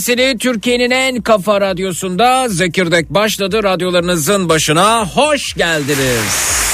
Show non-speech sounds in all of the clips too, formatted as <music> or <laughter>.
Sesini Türkiye'nin en kafa radyosunda Zekirdek başladı. Radyolarınızın başına hoş geldiniz.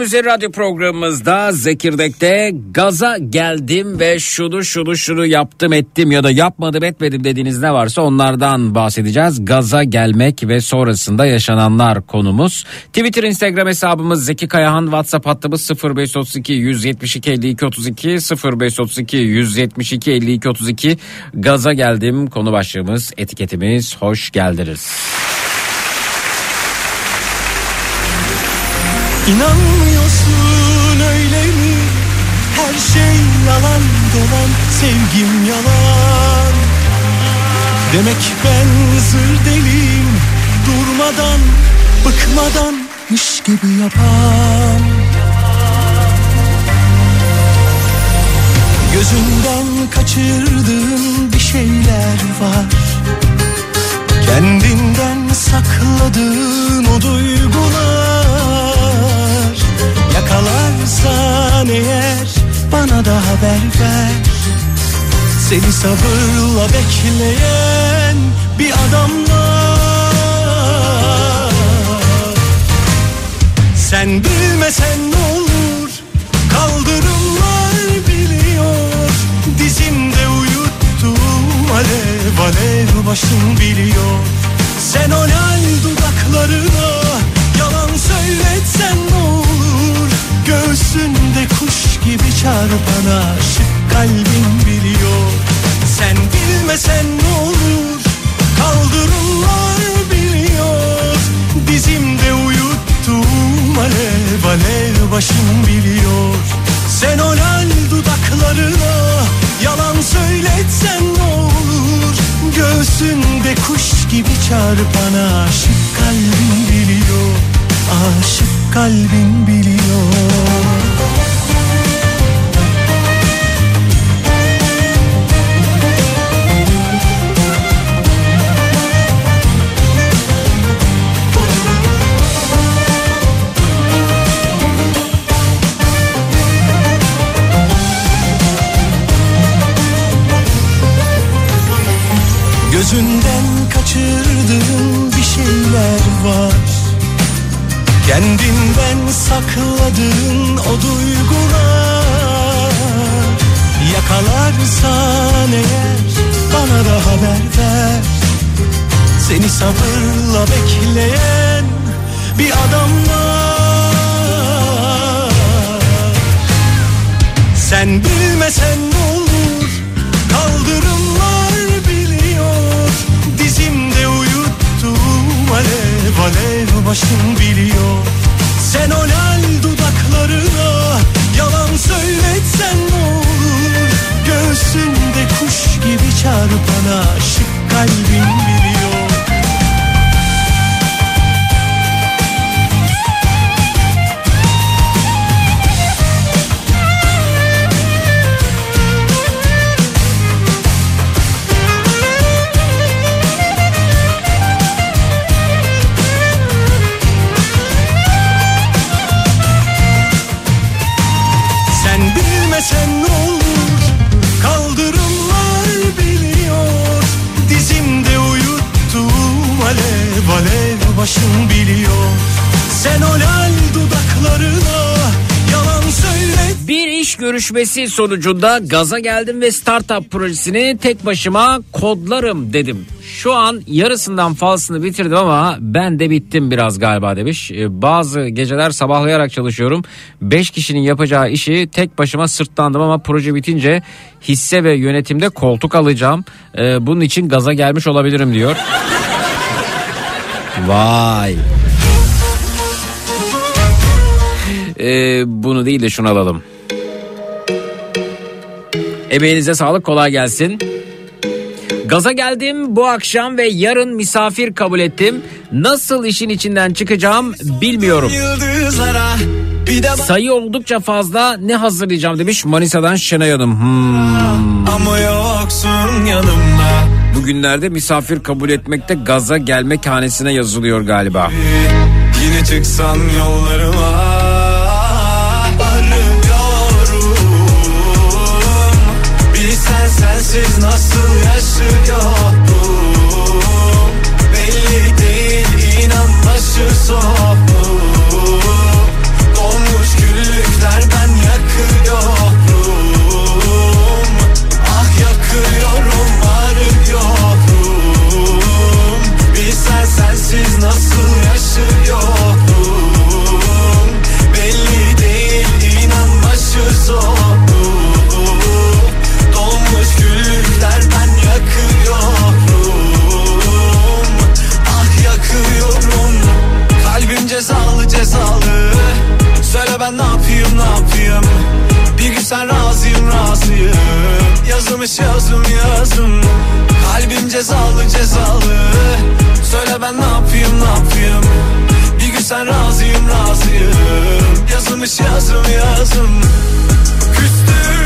Akşam üzeri radyo programımızda Zekirdek'te gaza geldim ve şunu şunu şunu yaptım ettim ya da yapmadım etmedim dediğiniz ne varsa onlardan bahsedeceğiz. Gaza gelmek ve sonrasında yaşananlar konumuz. Twitter Instagram hesabımız Zeki Kayahan WhatsApp hattımız 0532 172 52 32 0532 172 52 32 gaza geldim konu başlığımız etiketimiz hoş geldiniz. İnanmıyorsun yalan sevgim yalan. Demek ben zır deliyim durmadan bıkmadanmış gibi yapan. Gözünden kaçırdığın bir şeyler var. Kendinden sakladığın da haber ver. Seni sabırla bekleyen bir adamla Sen bilmesen ne olur kaldırımlar biliyor. Dizimde uyuttum alev alev başım biliyor. Sen o lal dudaklarına yalan söyletsen ne olur? Göğsünde kuş gibi çarpan aşık kalbin biliyor. Sen bilmesen ne olur kaldırımlar biliyor. Dizimde uyuttum alev alev başım biliyor. Sen o lal dudaklarına yalan söyletsen ne olur? Göğsünde kuş gibi çarpan aşık kalbin biliyor. Aşık kalbin biliyor Gözünden kaçırdığım bir şeyler var. Kendinden sakladığın o duygular Yakalarsan eğer bana da haber ver Seni sabırla bekleyen bir adam var. Sen bilmesen ne olur kaldırım alev alev başım biliyor. Sen o lal dudaklarına yalan söyletsen ne olur? Göğsünde kuş gibi çarpana aşık kalbin biliyor görüşmesi sonucunda gaza geldim ve startup projesini tek başıma kodlarım dedim. Şu an yarısından fazlasını bitirdim ama ben de bittim biraz galiba demiş. Ee, Bazı geceler sabahlayarak çalışıyorum. 5 kişinin yapacağı işi tek başıma sırtlandım ama proje bitince hisse ve yönetimde koltuk alacağım. Ee, Bunun için gaza gelmiş olabilirim diyor. <laughs> Vay. Ee, bunu değil de şunu alalım. Emeğinize sağlık kolay gelsin. Gaza geldim bu akşam ve yarın misafir kabul ettim. Nasıl işin içinden çıkacağım bilmiyorum. Sayı oldukça fazla ne hazırlayacağım demiş Manisa'dan Şenay Hanım. Hmm. ama yoksun yanımda Bugünlerde misafir kabul etmekte gaza gelmek hanesine yazılıyor galiba. Yine çıksan yollarıma sensiz nasıl yaşıyorum Belli değil inan başı soğuk Yazılmış yazım yazım Kalbim cezalı cezalı. Söyle ben ne yapayım ne yapayım? Bir gün sen razıyım razıyım. Yazılmış yazım yazım Küstürme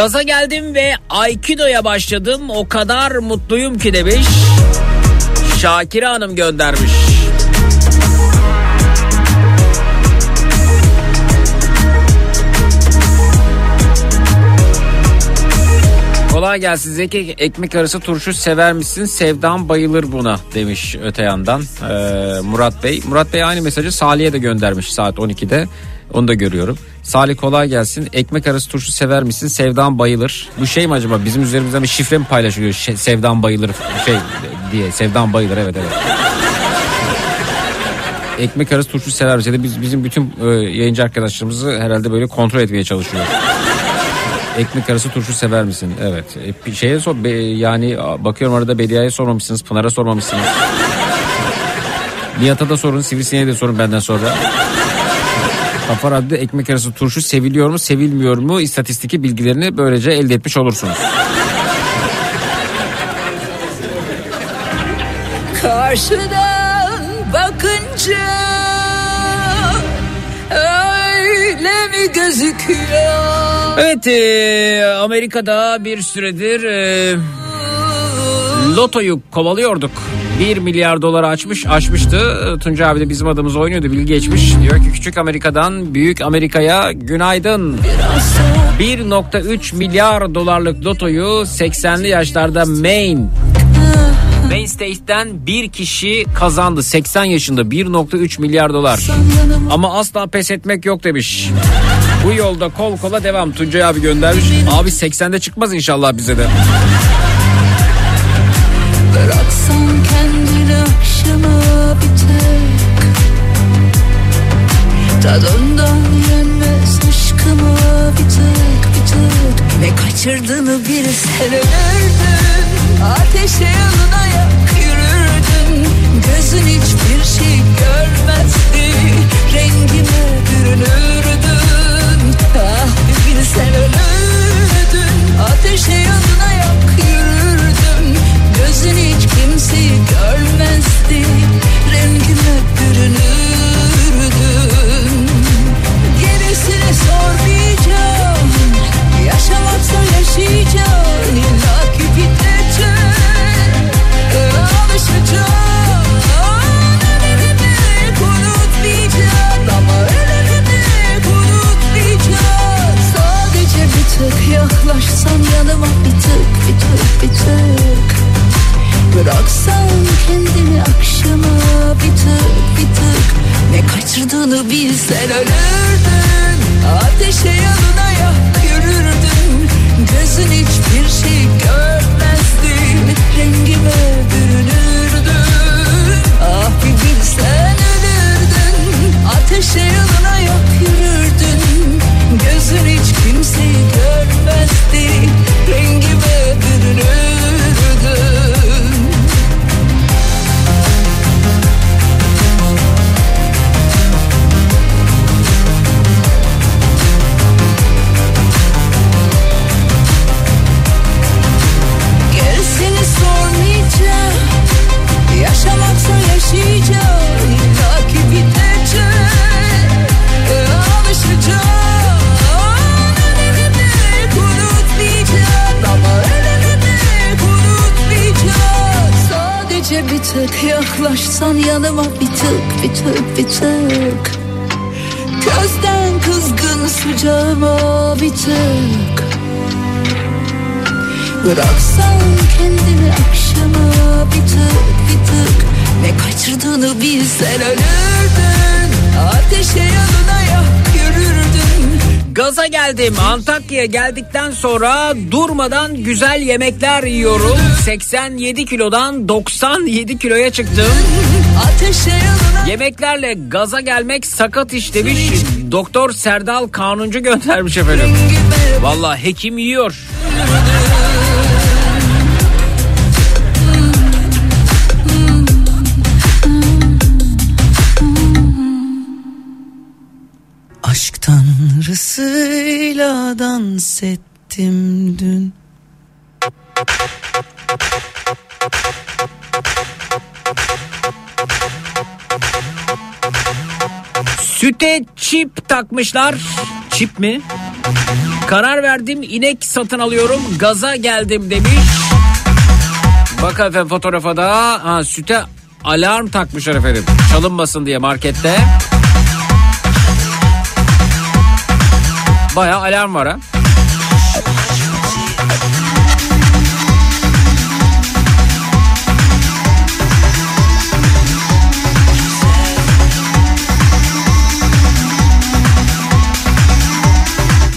Gaza geldim ve Aikido'ya başladım. O kadar mutluyum ki demiş. Şakire Hanım göndermiş. Kolay gelsin Zeki ekmek arası turşu sever misin? Sevdam bayılır buna demiş öte yandan Ee, Murat Bey. Murat Bey aynı mesajı Salih'e de göndermiş saat 12'de. Onu da görüyorum. Salih kolay gelsin. Ekmek arası turşu sever misin? Sevdam bayılır. Bu şey mi acaba? Bizim üzerimizden bir şifre mi paylaşılıyor? Şey, sevdam bayılır şey diye. Sevdam bayılır evet evet. Ekmek arası turşu sever misin? Biz, bizim bütün e, yayıncı arkadaşlarımızı herhalde böyle kontrol etmeye çalışıyor. Ekmek arası turşu sever misin? Evet. E, şeye sor be- yani bakıyorum arada Bediye'ye sormamışsınız, Pınar'a sormamışsınız. Nihat'a da sorun, Sivrisine'ye de sorun benden sonra. Kafa Radyo ekmek arası turşu seviliyor mu, sevilmiyor mu? İstatistiki bilgilerini böylece elde etmiş olursunuz. Karşıdan bakınca gözüküyor? Evet e, Amerika'da bir süredir e, lotoyu kovalıyorduk. 1 milyar dolar açmış açmıştı. Tunca abi de bizim adımız oynuyordu bilgi geçmiş. Diyor ki küçük Amerika'dan büyük Amerika'ya günaydın. 1.3 milyar dolarlık lotoyu 80'li yaşlarda Maine Maine State'den bir kişi kazandı 80 yaşında 1.3 milyar dolar. Ama asla pes etmek yok demiş. Bu yolda kol kola devam. Tuncay abi göndermiş. Abi 80'de çıkmaz inşallah bize de. Bıraksan kendini akşama bir tek Tadından yenmez aşkıma bir tek bir tek Ne kaçırdığını bilsen ölürdün Ateşe yanına yak yürürdün Gözün hiçbir şey görmezdi Rengime bürünürdün Ah bilsen ölürdün Ateşe yanına yak yürürdün Gözün hiç kimseyi görmezdi. Rengime bürünürdün Gerisini sormayacağım Yaşamaksa yaşayacağım Bıraksan kendini akşama bir tık bir tık. Ne kaçırdığını bilsen ölürdün. Ateşe yanına yak yürürdün. Gözün hiçbir şey görmezdi. Rengime bürünürdün Ah bir bilsen ölürdün. Ateşe yanına yak yürürdün. Gözün hiç kimseyi görmezdi. Rengime bürünürdün yanıma bir tık bir tık bir tık Gözden kızgın sıcağıma bir tık Bıraksan kendini akşama bir tık bir tık Ne kaçırdığını bilsen ölürdün Ateşe yanına yak yürürdün Gaza geldim. Antakya'ya geldikten sonra durmadan güzel yemekler yiyorum. 87 kilodan 97 kiloya çıktım. Yemeklerle gaza gelmek sakat iş demiş. Doktor Serdal Kanuncu göndermiş efendim. Vallahi hekim yiyor. Aşk tanrısıyla dans ettim dün. Süte çip takmışlar. Çip mi? Karar verdim inek satın alıyorum gaza geldim demiş. Bak efendim fotoğrafa da ha, süte alarm takmışlar efendim. Çalınmasın diye markette. Baya alarm var ha.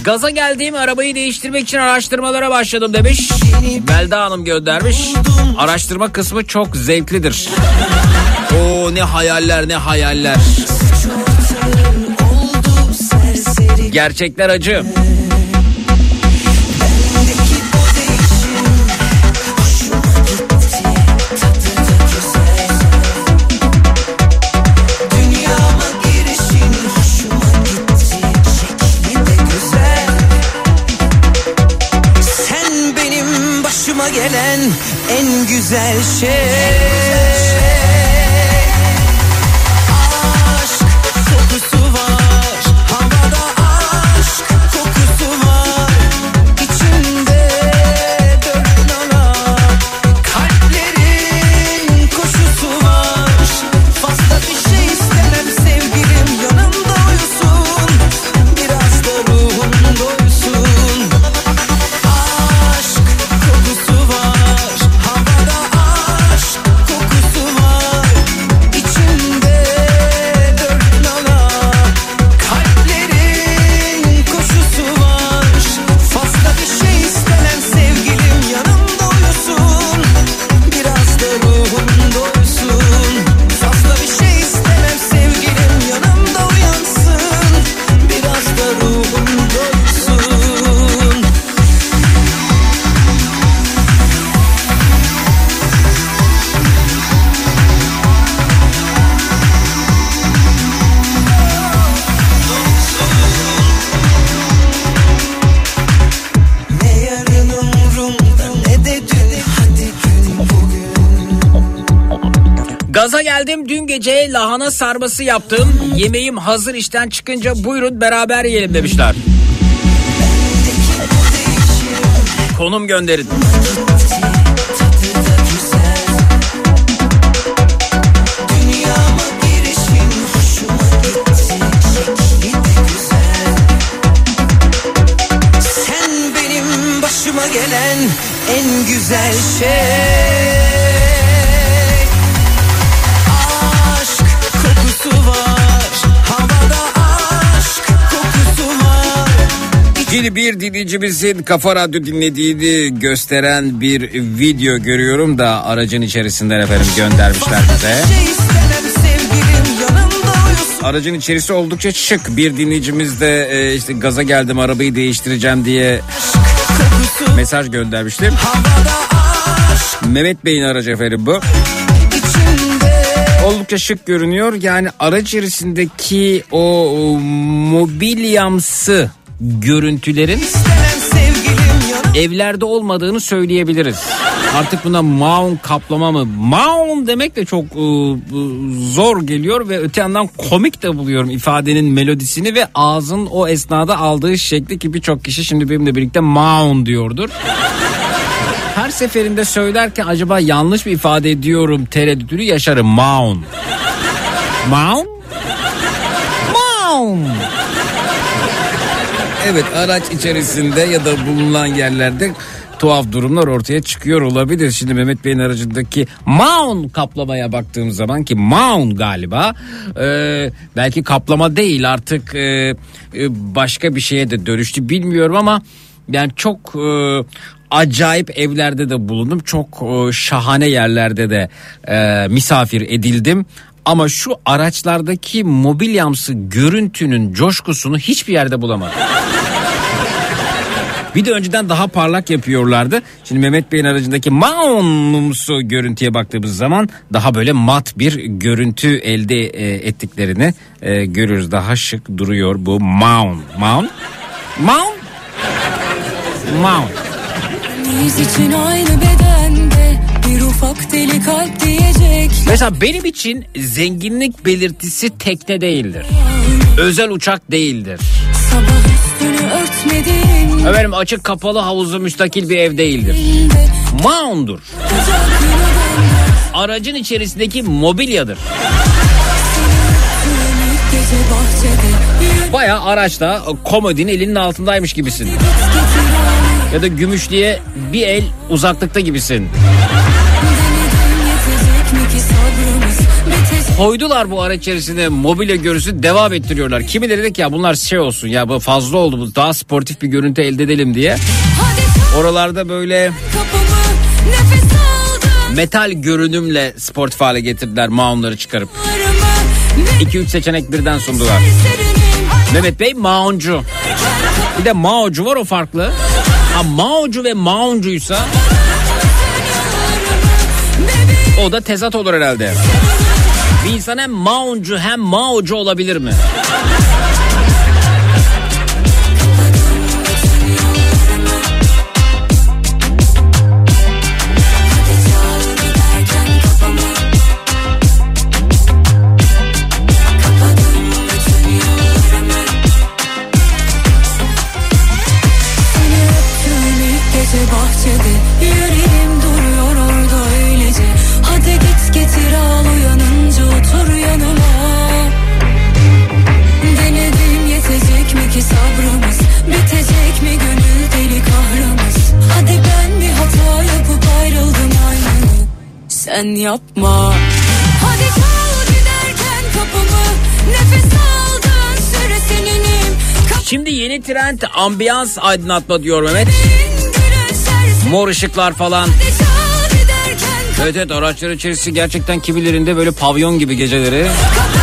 Gaza geldiğim arabayı değiştirmek için araştırmalara başladım demiş. Belda Hanım göndermiş. Araştırma kısmı çok zevklidir. Oo ne hayaller ne hayaller. Gerçekler acı. Güzel şey sarması yaptım. Yemeğim hazır işten çıkınca buyurun beraber yiyelim demişler. Konum gönderin. Gelen en güzel şey Yeni bir dinleyicimizin Kafa Radyo dinlediğini gösteren bir video görüyorum da aracın içerisinden efendim göndermişler bize. Şey Aracın içerisi oldukça şık. Bir dinleyicimiz de e, işte gaza geldim arabayı değiştireceğim diye mesaj göndermiştim. Mehmet Bey'in aracı efendim bu. Oldukça şık görünüyor. Yani araç içerisindeki o mobilyamsı görüntülerin evlerde olmadığını söyleyebiliriz. Artık buna maun kaplama mı? Maun demek de çok e, e, zor geliyor ve öte yandan komik de buluyorum ifadenin melodisini ve ağzın o esnada aldığı şekli ki birçok kişi şimdi benimle birlikte maun diyordur. Her seferinde söylerken acaba yanlış bir ifade ediyorum tereddütünü yaşarım. Maun. Maun? Maun. Evet araç içerisinde ya da bulunan yerlerde tuhaf durumlar ortaya çıkıyor olabilir. Şimdi Mehmet Bey'in aracındaki Maun kaplamaya baktığım zaman ki Maun galiba e, belki kaplama değil artık e, e, başka bir şeye de dönüştü bilmiyorum ama yani çok e, acayip evlerde de bulundum. Çok e, şahane yerlerde de e, misafir edildim. Ama şu araçlardaki mobilyamsı görüntünün coşkusunu hiçbir yerde bulamadım. Bir de önceden daha parlak yapıyorlardı. Şimdi Mehmet Bey'in aracındaki maunumsu görüntüye baktığımız zaman daha böyle mat bir görüntü elde e, ettiklerini e, görüyoruz. Daha şık duruyor bu maun. Maun? Maun? Maun. Biz için aynı bedende bir ufak deli kalp diyecek. Mesela benim için zenginlik belirtisi tekne değildir. Özel uçak değildir. Sabah Efendim açık kapalı havuzlu müstakil bir ev değildir. de Maundur. Aracın içerisindeki mobilyadır. Baya araçta komodin elinin altındaymış gibisin. Ya da gümüşlüğe bir el uzaklıkta gibisin. Koydular bu araç içerisinde mobilya görüntüsü devam ettiriyorlar. Kimileri de ki ya bunlar şey olsun ya bu fazla oldu bu daha sportif bir görüntü elde edelim diye. Oralarda böyle metal görünümle sportif hale getirdiler maunları çıkarıp. Arımı 2-3 seçenek birden sundular. Mehmet Bey mauncu. Bir de maocu var o farklı. Ha maocu ve mauncuysa o da tezat olur herhalde. Bir insan hem mauncu hem maocu olabilir mi? Sen yapma Hadi çal giderken kapımı Nefes aldığın süre seninim Şimdi yeni trend ambiyans aydınlatma diyor Mehmet. Mor ışıklar falan. Evet evet araçlar içerisi gerçekten kimilerinde böyle pavyon gibi geceleri. Bebeğim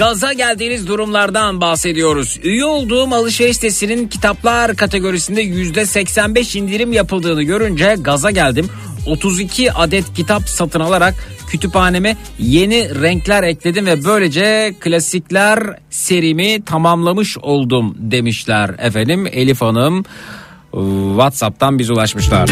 Gaza geldiğiniz durumlardan bahsediyoruz. Üye olduğum alışveriş sitesinin kitaplar kategorisinde %85 indirim yapıldığını görünce gaza geldim. 32 adet kitap satın alarak kütüphaneme yeni renkler ekledim ve böylece klasikler serimi tamamlamış oldum demişler efendim Elif Hanım WhatsApp'tan biz ulaşmışlar.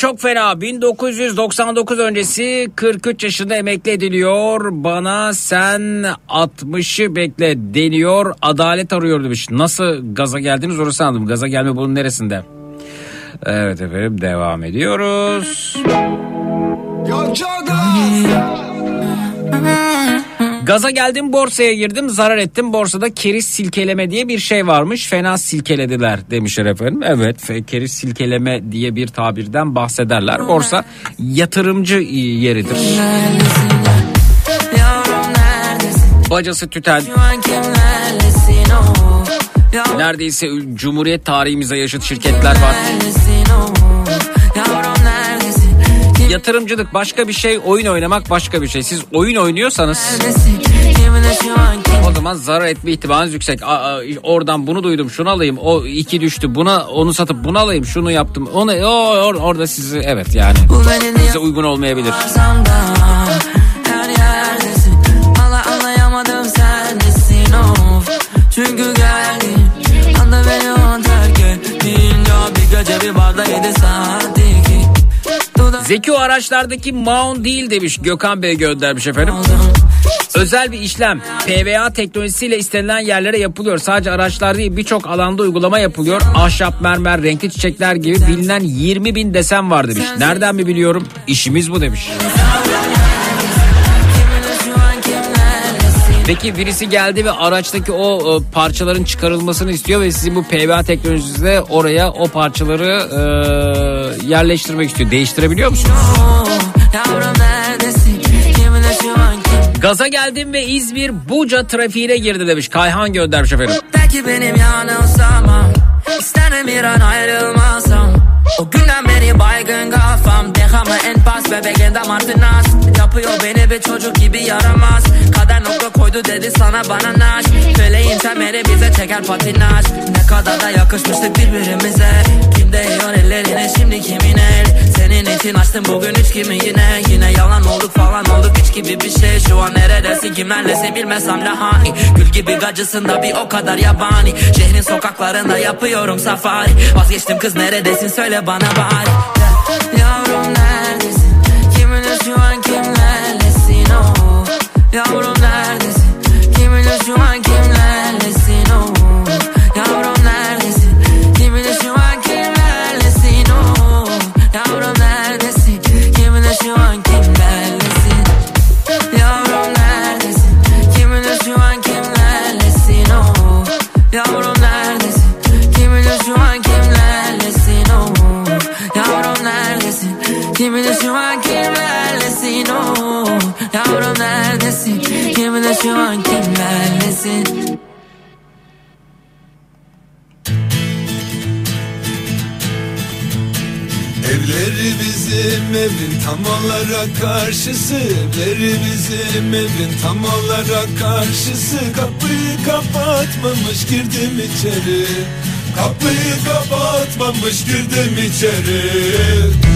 Çok fena. 1999 öncesi 43 yaşında emekli ediliyor. Bana sen 60'ı bekle deniyor. Adalet arıyor demiş. Nasıl gaza geldiniz orası anladım. Gaza gelme bunun neresinde? Evet efendim devam ediyoruz Gaza geldim borsaya girdim zarar ettim borsada keriz silkeleme diye bir şey varmış fena silkelediler demişler efendim. Evet keriz silkeleme diye bir tabirden bahsederler borsa yatırımcı yeridir. Yavrum neredesin? Bacası tüten neredeyse Cumhuriyet tarihimize yaşıt şirketler var. Yatırımcılık başka bir şey oyun oynamak başka bir şey. Siz oyun oynuyorsanız o zaman zarar etme ihtimaliniz yüksek. Aa, oradan bunu duydum şunu alayım o iki düştü buna onu satıp bunu alayım şunu yaptım. Onu o, or- orada sizi evet yani size uygun olmayabilir. Çünkü geldin Anda beni on terk ettiğince Bir gece bir barda yedi saat Zeki o araçlardaki Maun değil demiş Gökhan Bey göndermiş efendim. Özel bir işlem PVA teknolojisiyle istenilen yerlere yapılıyor. Sadece araçlar değil birçok alanda uygulama yapılıyor. Ahşap, mermer, renkli çiçekler gibi bilinen 20 bin desen var demiş. Nereden mi biliyorum? İşimiz bu demiş. Peki birisi geldi ve araçtaki o e, parçaların çıkarılmasını istiyor ve sizin bu PVA teknolojisiyle oraya o parçaları e, yerleştirmek istiyor. Değiştirebiliyor musunuz? Gaza geldim ve İzmir Buca trafiğine girdi demiş. Kayhan göndermiş efendim. Belki benim yanılsamam İsterim bir an ayrılmasam O günden beri baygın kafam. Dehamı en pas bebeğinde Martinaz Yapıyor beni bir çocuk gibi yaramaz. Kader nokta koydu dedi sana bana naş. Feleğin temeli bize çeker patinaj. Ne kadar da yakışmıştık birbirimize. Kim değiyor ellerine şimdi kimin el? Senin için açtım bugün üç kimi yine. Yine yalan olduk falan olduk hiç gibi bir şey. Şu an neredesin kimlerlesin bilmesem lahani Gül gibi gacısında bir o kadar yabani. Şehrin sokaklarında yapıyorum safari. Vazgeçtim kız neredesin söyle bana bari Yavrum neredesin? Kiminle şu an kimlerlesin? Oh Yavrum neredesin şu an kimlerlesin Evleri bizim evin tam olarak karşısı. Evleri bizim evin tam olarak karşısı. Kapıyı kapatmamış girdim içeri. Kapıyı kapatmamış girdim içeri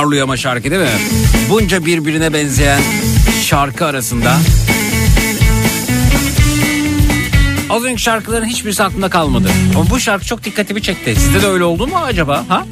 parlıyor ama şarkı değil mi? Bunca birbirine benzeyen şarkı arasında. Az önceki şarkıların hiçbirisi aklımda kalmadı. Ama bu şarkı çok dikkatimi çekti. Sizde de öyle oldu mu acaba? Ha?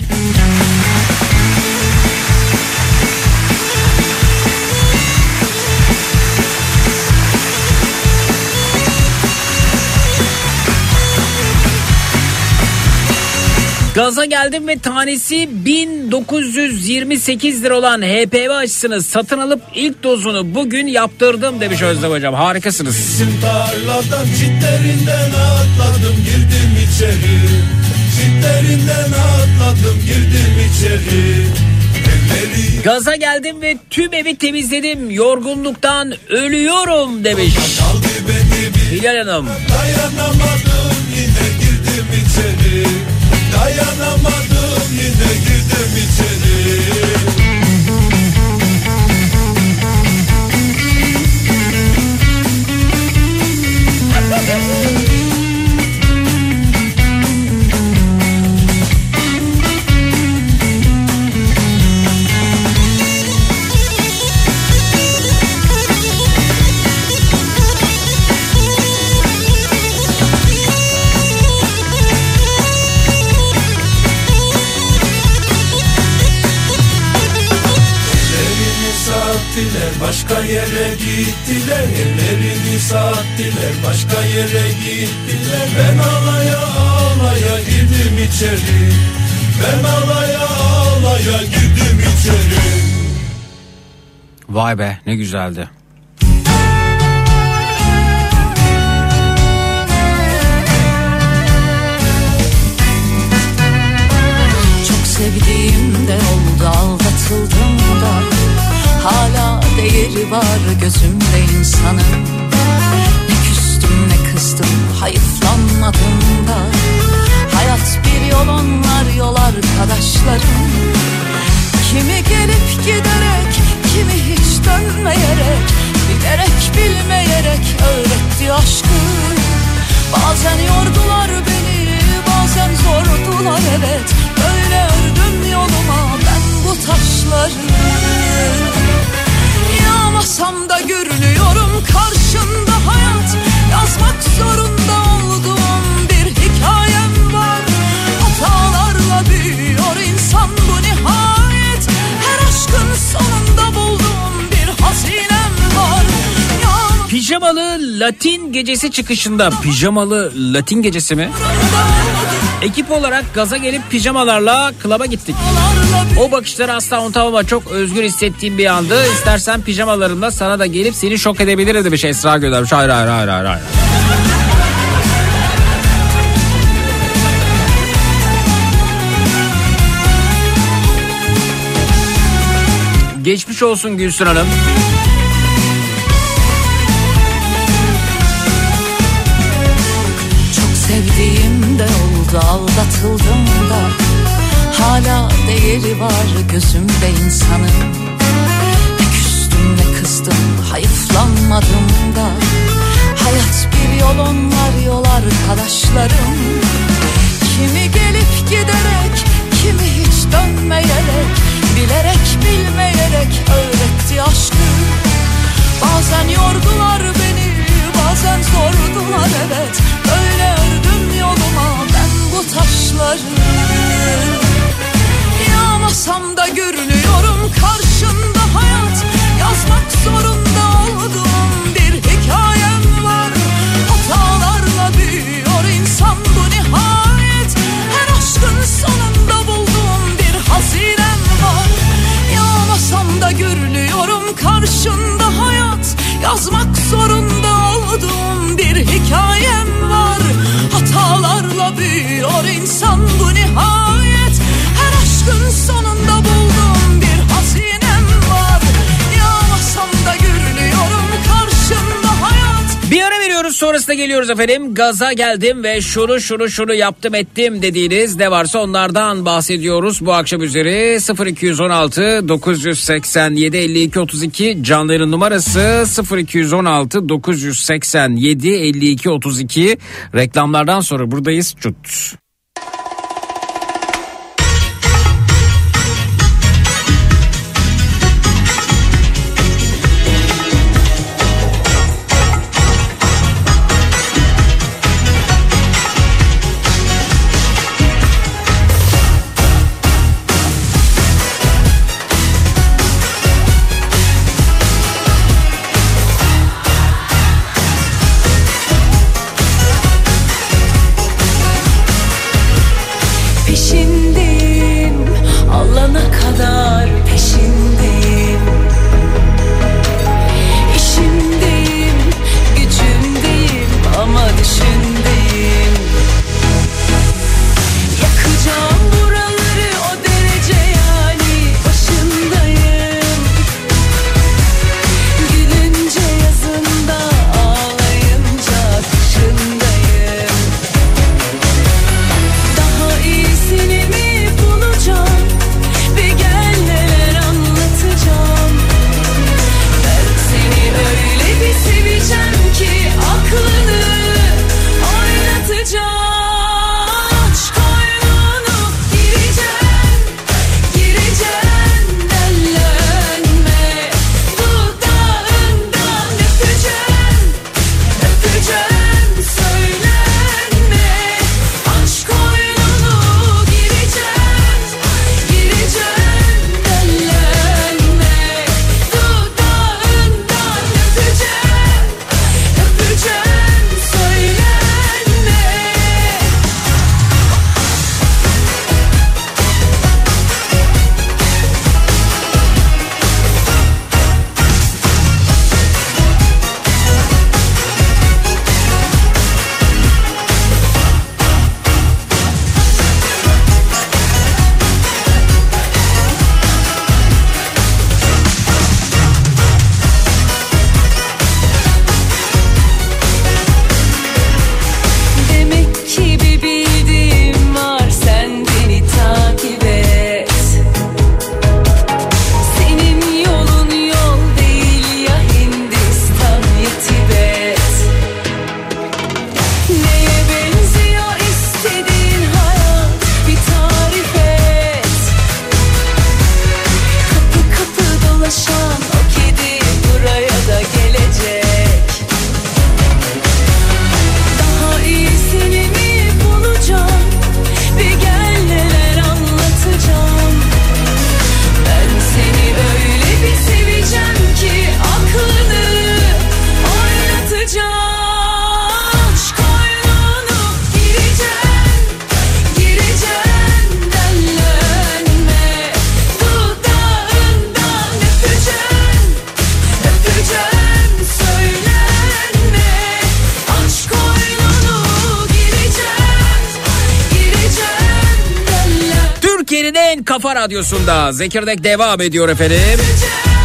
Gaza geldim ve tanesi 1928 lira olan HPV aşısını satın alıp ilk dozunu bugün yaptırdım demiş Özlem Hocam. Harikasınız. Bizim tarladan çitlerinden atladım girdim içeri Çitlerinden atladım girdim içeri Gaza geldim ve tüm evi temizledim. Yorgunluktan ölüyorum demiş Hilal Hanım. dayanamadım yine girdim içeri Dayanamadım yine girdim içeri başka yere gittiler Ellerini sattılar başka yere gittiler. Ben alaya alaya girdim içeri. Ben alaya alaya girdim içeri. Vay be ne güzeldi. Çok sevdiğim de oldu aldatıldım da. Hala değeri var gözümde insanın. Ne küstüm ne kızdım hayıflanmadım da Hayat bir yol onlar yol arkadaşlarım. Kimi gelip giderek kimi hiç dönmeyerek Bilerek bilmeyerek öğretti aşkı. Bazen yordular beni bazen zordular evet. Böyle ördüm yoluma ben bu taşları. Anlamasam da görünüyorum karşında hayat. Yazmak zorunda olduğum bir hikayem var. Hatalarla büyüyor insan bu nihayet. Her aşkın sonunda bulduğum bir hazine Pijamalı Latin gecesi çıkışında pijamalı Latin gecesi mi? Ekip olarak gaza gelip pijamalarla klaba gittik. O bakışları asla unutamam çok özgür hissettiğim bir andı. İstersen pijamalarımla sana da gelip seni şok edebilirim demiş Esra göndermiş. Hayır hayır hayır hayır. hayır. Geçmiş olsun Gülsün Hanım. Oldu aldatıldım da. Hala değeri var gözümde insanın. Ne küstüm ne kızdım hayıflanmadım da. Hayat bir yol onlar yol arkadaşlarım. Kimi gelip giderek kimi hiç dönmeyerek. Bilerek bilmeyerek öğretti aşkı. Bazen yordular beni bazen sordular evet. Öyle ördüm yoluma taşları. Yağmasam da görünüyorum karşında hayat. Yazmak zorunda olduğum bir hikayem var. Hatalarla büyüyor insan bu nihayet. Her aşkın sonunda bulduğum bir hazinem var Yağmasam da görünüyorum karşında hayat. Yazmak zorunda olduğum bir hikayem var. Hatalarla büyüyor insan bu nihayet. Her aşkın sonunda bulduğum bir hazinem sonrasında geliyoruz efendim. Gaza geldim ve şunu şunu şunu yaptım ettim dediğiniz ne varsa onlardan bahsediyoruz. Bu akşam üzeri 0216 987 52 32 canların numarası 0216 987 52 32 reklamlardan sonra buradayız. Çut. Radyosunda Zekirdek devam ediyor efendim. Öpeceğim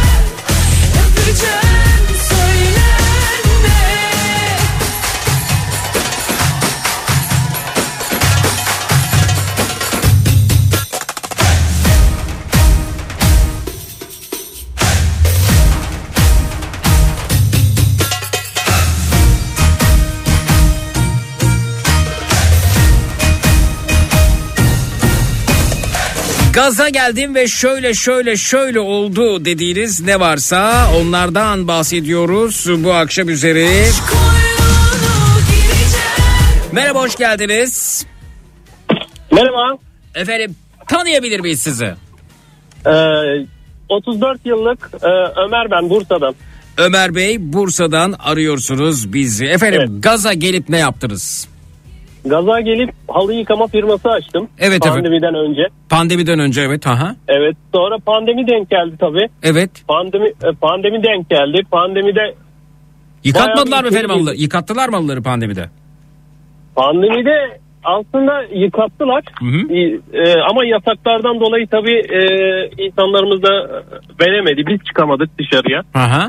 Gaza geldim ve şöyle şöyle şöyle oldu dediğiniz ne varsa onlardan bahsediyoruz bu akşam üzeri. Merhaba hoş geldiniz. Merhaba. Efendim tanıyabilir miyiz sizi? Ee, 34 yıllık e, Ömer ben Bursa'dan. Ömer Bey Bursa'dan arıyorsunuz bizi. Efendim Evet. gaza gelip ne yaptınız? Gaza gelip halı yıkama firması açtım. Evet. Pandemiden önce. Pandemiden önce evet aha. Evet. Sonra pandemi denk geldi tabii. Evet. Pandemi e, pandemi denk geldi. Pandemide Yıkatmadılar mı efendim şey halıları? Yıkattılar mı halıları pandemide? pandemide aslında yıkattılar. Hı hı. E, e, ama yasaklardan dolayı tabii e, insanlarımız da veremedi. Biz çıkamadık dışarıya. Aha.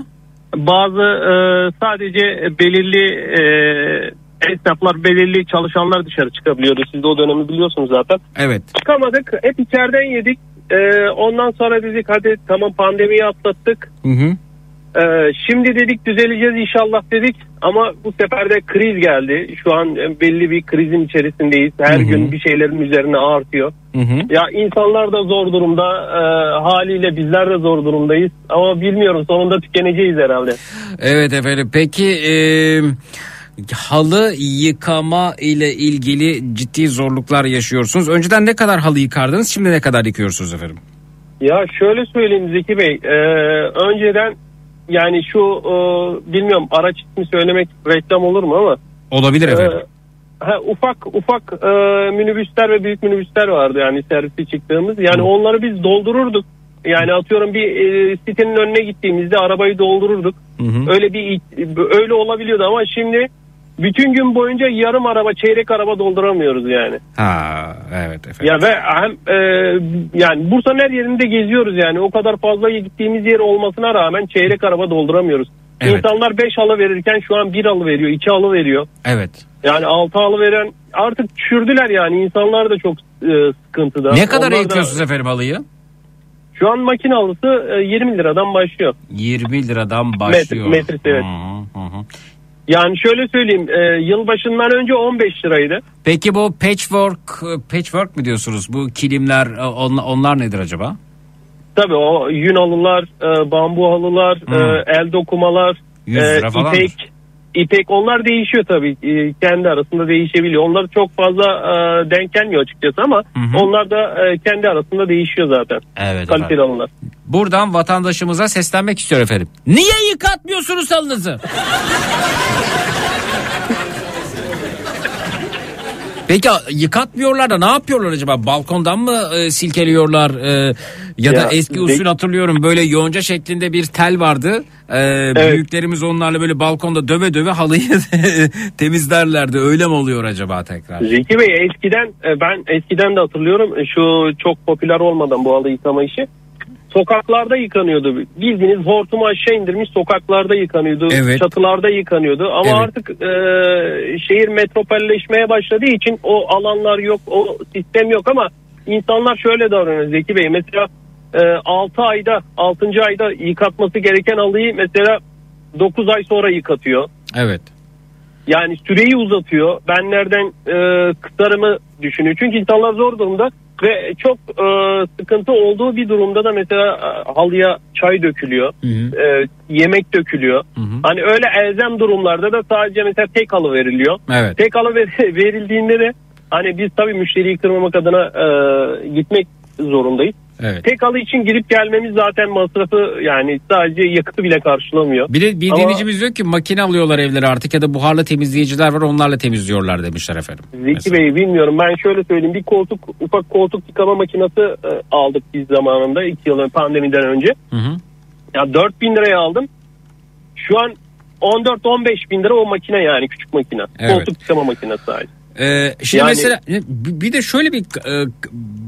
Bazı e, sadece belirli e, esnaflar, belirli çalışanlar dışarı çıkabiliyordu. Siz de o dönemi biliyorsunuz zaten. Evet. Çıkamadık. Hep içeriden yedik. E, ondan sonra dedik hadi tamam pandemiyi atlattık. Hı hı. E, şimdi dedik düzeleceğiz inşallah dedik. Ama bu sefer de kriz geldi. Şu an e, belli bir krizin içerisindeyiz. Her Hı hı. gün bir şeylerin üzerine artıyor. Hı hı. Ya insanlar da zor durumda. E, haliyle bizler de zor durumdayız. Ama bilmiyorum sonunda tükeneceğiz herhalde. Evet efendim. Peki e, halı yıkama ile ilgili ciddi zorluklar yaşıyorsunuz. Önceden ne kadar halı yıkardınız? Şimdi ne kadar yıkıyorsunuz efendim? Ya şöyle söyleyeyim Zeki Bey. e, önceden yani şu e, bilmiyorum araç ismi söylemek reklam olur mu ama Olabilir e, efendim. ha, ufak ufak e, minibüsler ve büyük minibüsler vardı yani servisi çıktığımız. Yani onları biz doldururduk. Yani atıyorum bir e, sitenin önüne gittiğimizde arabayı doldururduk. Hı hı. Öyle bir öyle olabiliyordu ama şimdi bütün gün boyunca yarım araba, çeyrek araba dolduramıyoruz yani. Ha evet efendim. Ya ve hem e, yani Bursa'nın her yerinde geziyoruz yani. O kadar fazla gittiğimiz yer olmasına rağmen çeyrek araba dolduramıyoruz. Evet. İnsanlar 5 halı verirken şu an 1 halı veriyor, 2 halı veriyor. Evet. Yani 6 halı veren artık düşürdüler yani. İnsanlar da çok e, sıkıntıda. Ne kadar Onlar da- eğitiyorsunuz efendim halıyı? Şu an makine halısı e, 20 liradan başlıyor. 20 liradan başlıyor. metresi, evet. Hı hı hı. Yani şöyle söyleyeyim e, yılbaşından önce 15 liraydı. Peki bu patchwork patchwork mi diyorsunuz? Bu kilimler e, onlar, onlar nedir acaba? Tabii o yün halılar, e, bambu halılar, Hmm. e, el dokumalar, 100 lira falandır. ipek, ipek onlar değişiyor tabii. E, kendi arasında değişebiliyor. Onlar çok fazla e, denk gelmiyor açıkçası ama Hı hı. onlar da e, kendi arasında değişiyor zaten. Evet Kaliteli efendim. halılar. Buradan vatandaşımıza seslenmek istiyor efendim. Niye yıkatmıyorsunuz halınızı? Peki yıkatmıyorlar da ne yapıyorlar acaba? Balkondan mı e, silkeliyorlar? E, ya, da Ya, eski de- usul hatırlıyorum böyle yonca şeklinde bir tel vardı. E, Büyüklerimiz onlarla böyle balkonda döve döve halıyı <laughs> temizlerlerdi. Öyle mi oluyor acaba tekrar? Zeki Bey eskiden e, ben eskiden de hatırlıyorum şu çok popüler olmadan bu halı yıkama işi. Sokaklarda yıkanıyordu. Bildiğiniz hortumu aşağı indirmiş sokaklarda yıkanıyordu. Evet. Çatılarda yıkanıyordu. Ama Evet. artık e, şehir metropolleşmeye başladığı için o alanlar yok, o sistem yok ama insanlar şöyle davranıyor Zeki Bey. Mesela 6 ayda 6. ayda yıkatması gereken halıyı mesela 9 ay sonra yıkatıyor. Evet. Yani süreyi uzatıyor. Ben nereden e, kıtarımı düşünüyor. Çünkü insanlar zor durumda ve çok e, sıkıntı olduğu bir durumda da mesela e, halıya çay dökülüyor. Hı hı. e, yemek dökülüyor. Hı hı. Hani öyle elzem durumlarda da sadece mesela tek halı veriliyor. Evet. Tek halı ver- <laughs> verildiğinde de hani biz tabii müşteriyi kırmamak adına e, gitmek zorundayız. Evet. Tek halı için girip gelmemiz zaten masrafı yani sadece yakıtı bile karşılamıyor. Bir, de, bir Ama- dinleyicimiz diyor ki makine alıyorlar evlere artık ya da buharlı temizleyiciler var onlarla temizliyorlar demişler efendim. Zeki Mesela. Bey bilmiyorum ben şöyle söyleyeyim bir koltuk ufak koltuk yıkama makinesi e, aldık biz zamanında iki yıl pandemiden önce. Hı hı. Ya 4000 liraya aldım. Şu an 14-15 bin lira o makine yani küçük makine. Evet. Koltuk yıkama makinesi sadece. Ee, şimdi Yani- mesela bir bir de şöyle bir e,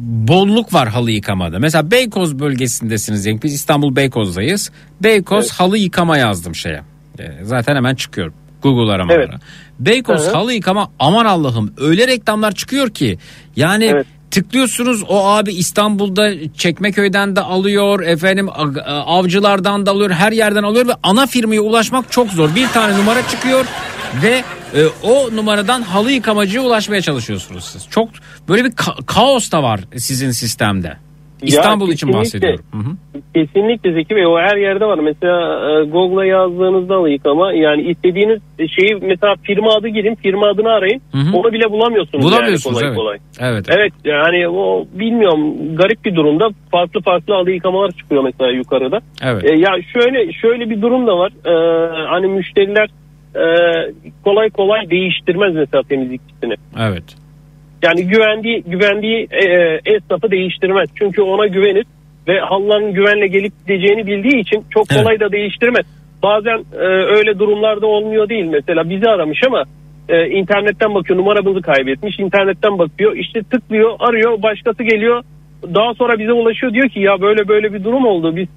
bolluk var halı yıkamada. Mesela Beykoz bölgesindesiniz. Yani biz İstanbul Beykoz'dayız. Beykoz halı yıkama yazdım şeye. Ee, zaten hemen çıkıyorum. Google aramalara. Evet. Beykoz Evet. halı yıkama aman Allah'ım öyle reklamlar çıkıyor ki. Yani Evet. tıklıyorsunuz o abi İstanbul'da Çekmeköy'den de alıyor efendim a- avcılardan da alıyor her yerden alıyor ve ana firmaya ulaşmak çok zor. Bir tane numara çıkıyor ve e, o numaradan halı yıkamacıya ulaşmaya çalışıyorsunuz siz. Çok böyle bir ka- kaos da var sizin sistemde. İstanbul için kesinlikle. bahsediyorum. Hı hı. Kesinlikle Zeki Bey o her yerde var. Mesela e, Google'a yazdığınızda halı yıkama yani istediğiniz şeyi mesela firma adı girin firma adını arayın Hı hı. onu bile bulamıyorsunuz. Bulamıyorsunuz yani evet. kolay kolay. Evet. Evet yani o bilmiyorum garip bir durumda farklı farklı halı yıkamalar çıkıyor mesela yukarıda. Evet. E, ya şöyle şöyle bir durum da var. E, hani müşteriler e, kolay kolay değiştirmez mesela temizlikçisini. Evet. Yani güvendiği güvendiği e, e, esnafı değiştirmez. Çünkü ona güvenir ve halıların güvenle gelip gideceğini bildiği için çok Evet. kolay da değiştirmez. Bazen e, öyle durumlarda olmuyor değil. Mesela bizi aramış ama e, internetten bakıyor numaramızı kaybetmiş. internetten bakıyor işte tıklıyor arıyor başkası geliyor. Daha sonra bize ulaşıyor diyor ki ya böyle böyle bir durum oldu. Biz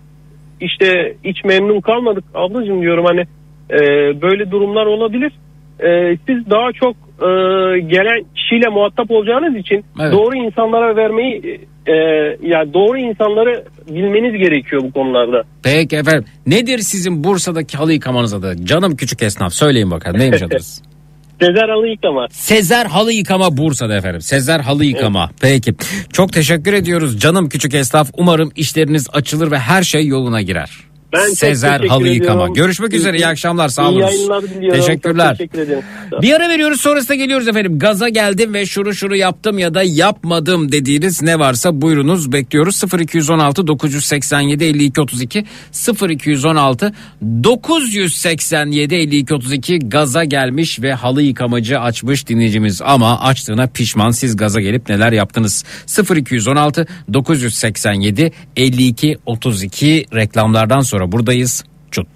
işte hiç memnun kalmadık. Ablacığım diyorum hani e, böyle durumlar olabilir. E, siz daha çok e, gelen kişiyle muhatap olacağınız için Evet. doğru insanlara vermeyi e, yani doğru insanları bilmeniz gerekiyor bu konularda. Peki efendim. Nedir sizin Bursa'daki halı yıkamanız adı? Canım küçük esnaf söyleyin bakalım neymiş <laughs> adınız? Sezer Halı Yıkama. Sezer Halı Yıkama Bursa'da efendim. Sezer Halı Yıkama. Peki. Çok teşekkür ediyoruz canım küçük esnaf. Umarım işleriniz açılır ve her şey yoluna girer. Ben Sezer Halı Yıkama. Görüşmek üzere. iyi akşamlar. Sağ İyi olun. yayınlar diliyorum. Teşekkürler. Çok teşekkür ederim. Bir ara veriyoruz sonrasında geliyoruz efendim. Gaza geldim ve şuru şuru yaptım ya da yapmadım dediğiniz ne varsa buyurunuz bekliyoruz. 0216 987 52 32 0216 987 52 32 gaza gelmiş ve halı yıkamacı açmış dinleyicimiz ama açtığına pişman siz gaza gelip neler yaptınız 0216 987 52 32 reklamlardan sonra buradayız. Çut.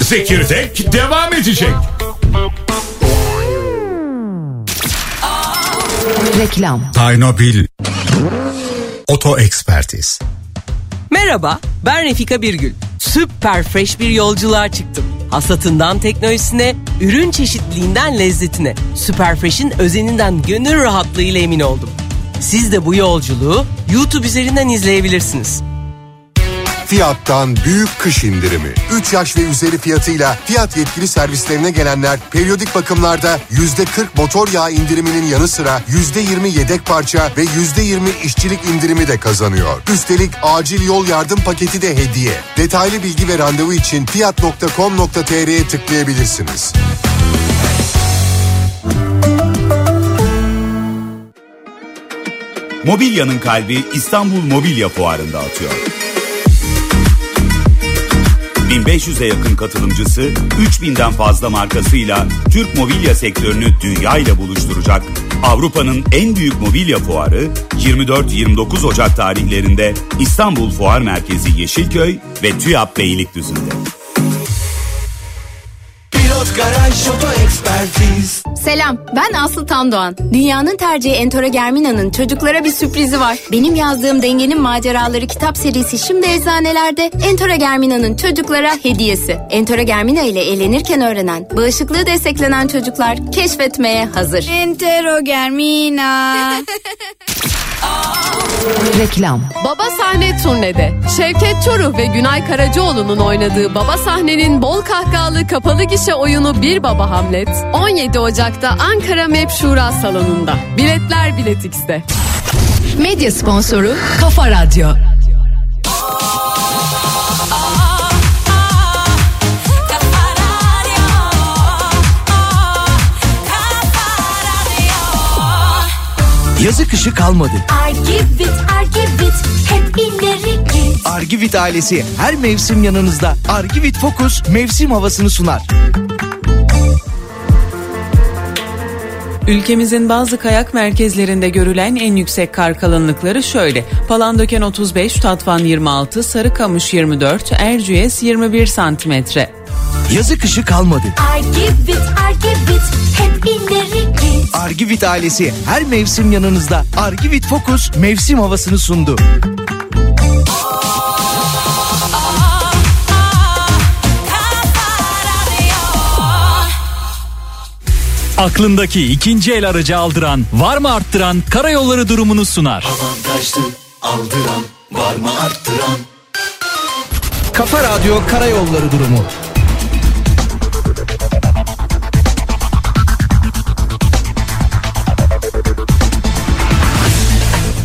Zekirdek devam edecek. Reklam. Taynobil. Oto Ekspertiz. Merhaba, ben Refika Birgül. Süper fresh bir yolculuğa çıktım. Hasatından teknolojisine, ürün çeşitliliğinden lezzetine, Süper Fresh'in özeninden gönül rahatlığıyla emin oldum. Siz de bu yolculuğu YouTube üzerinden izleyebilirsiniz. Fiyat'tan büyük kış indirimi. 3 yaş ve üzeri fiyatıyla Fiyat yetkili servislerine gelenler periyodik bakımlarda %40 motor yağı indiriminin yanı sıra %20 yedek parça ve %20 işçilik indirimi de kazanıyor. Üstelik acil yol yardım paketi de hediye. Detaylı bilgi ve randevu için fiyat.com.tr'ye tıklayabilirsiniz. Mobilyanın kalbi İstanbul Mobilya Fuarı'nda atıyor. 1500'e yakın katılımcısı, 3000'den fazla markasıyla Türk mobilya sektörünü dünya ile buluşturacak Avrupa'nın en büyük mobilya fuarı 24-29 Ocak tarihlerinde İstanbul Fuar Merkezi Yeşilköy ve TÜYAP Beylikdüzü'nde. Pilot Garaj Oto Ekspertiz Selam, ben Aslı Tandoğan. Dünyanın tercihi Entora Germina'nın çocuklara bir sürprizi var. Benim yazdığım Dengenin Maceraları kitap serisi şimdi eczanelerde. Entora Germina'nın çocuklara hediyesi. Entora Germina ile eğlenirken öğrenen, bağışıklığı desteklenen çocuklar keşfetmeye hazır. Entero Germina. <laughs> Reklam. Baba Sahne Turne'de Şevket Çoruh ve Günay Karacaoğlu'nun oynadığı Baba Sahne'nin bol kahkahalı kapalı gişe oyunu Bir Baba Hamlet 17 Ocak'ta Ankara MEP Şura Salonu'nda. Biletler Bilet X'te. Medya sponsoru Kafa Radyo. Yazı kışı kalmadı. Argivit, Argivit, hep ileri git. Argivit ailesi her mevsim yanınızda. Argivit Focus mevsim havasını sunar. Ülkemizin bazı kayak merkezlerinde görülen en yüksek kar kalınlıkları şöyle. Palandöken 35, Tatvan 26, Sarıkamış 24, Erciyes 21 santimetre. Yazı kışı kalmadı. Argivit, Argivit, hep ileri git. Argivit ailesi her mevsim yanınızda. Argivit Focus mevsim havasını sundu. Aklındaki ikinci el aracı aldıran, var mı arttıran karayolları durumunu sunar. Avantajlı aldıran var mı arttıran Kafa Radyo Karayolları durumu.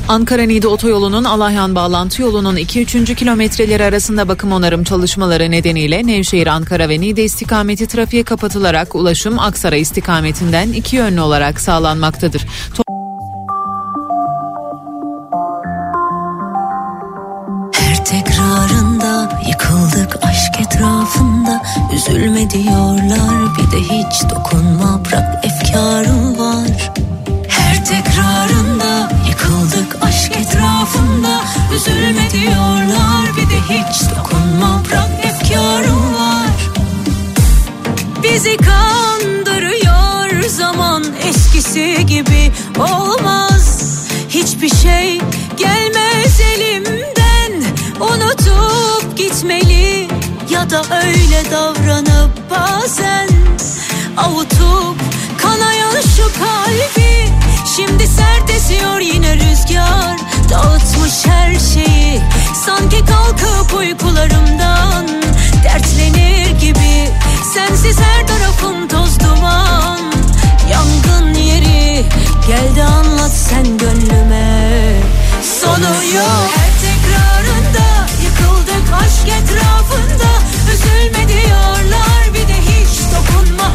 Ankara-Niğde otoyolunun Alahyan bağlantı yolunun 2-3. kilometreleri arasında bakım onarım çalışmaları nedeniyle Nevşehir, Ankara ve Niğde istikameti trafiğe kapatılarak ulaşım Aksaray istikametinden iki yönlü olarak sağlanmaktadır. Her tekrarında yıkıldık aşk etrafında Üzülme diyorlar bir de hiç dokunma bırak efkarım var etrafında Üzülme diyorlar. Bir de hiç dokunma bırak efkarım var. Bizi kandırıyor zaman eskisi gibi olmaz. Hiçbir şey gelmez elimden. Unutup gitmeli ya da öyle davranıp bazen. Avutup kanayan şu kalbi. Şimdi sert esiyor yine rüzgar Dağıtmış her şeyi. Sanki kalkıp uykularımdan Dertlenir gibi. Sensiz her tarafım toz duman. Yangın yeri Geldi anlat sen gönlüme. Sonu yok. Her tekrarında Yıkıldık aşk etrafında. Üzülme diyorlar Bir de hiç dokunma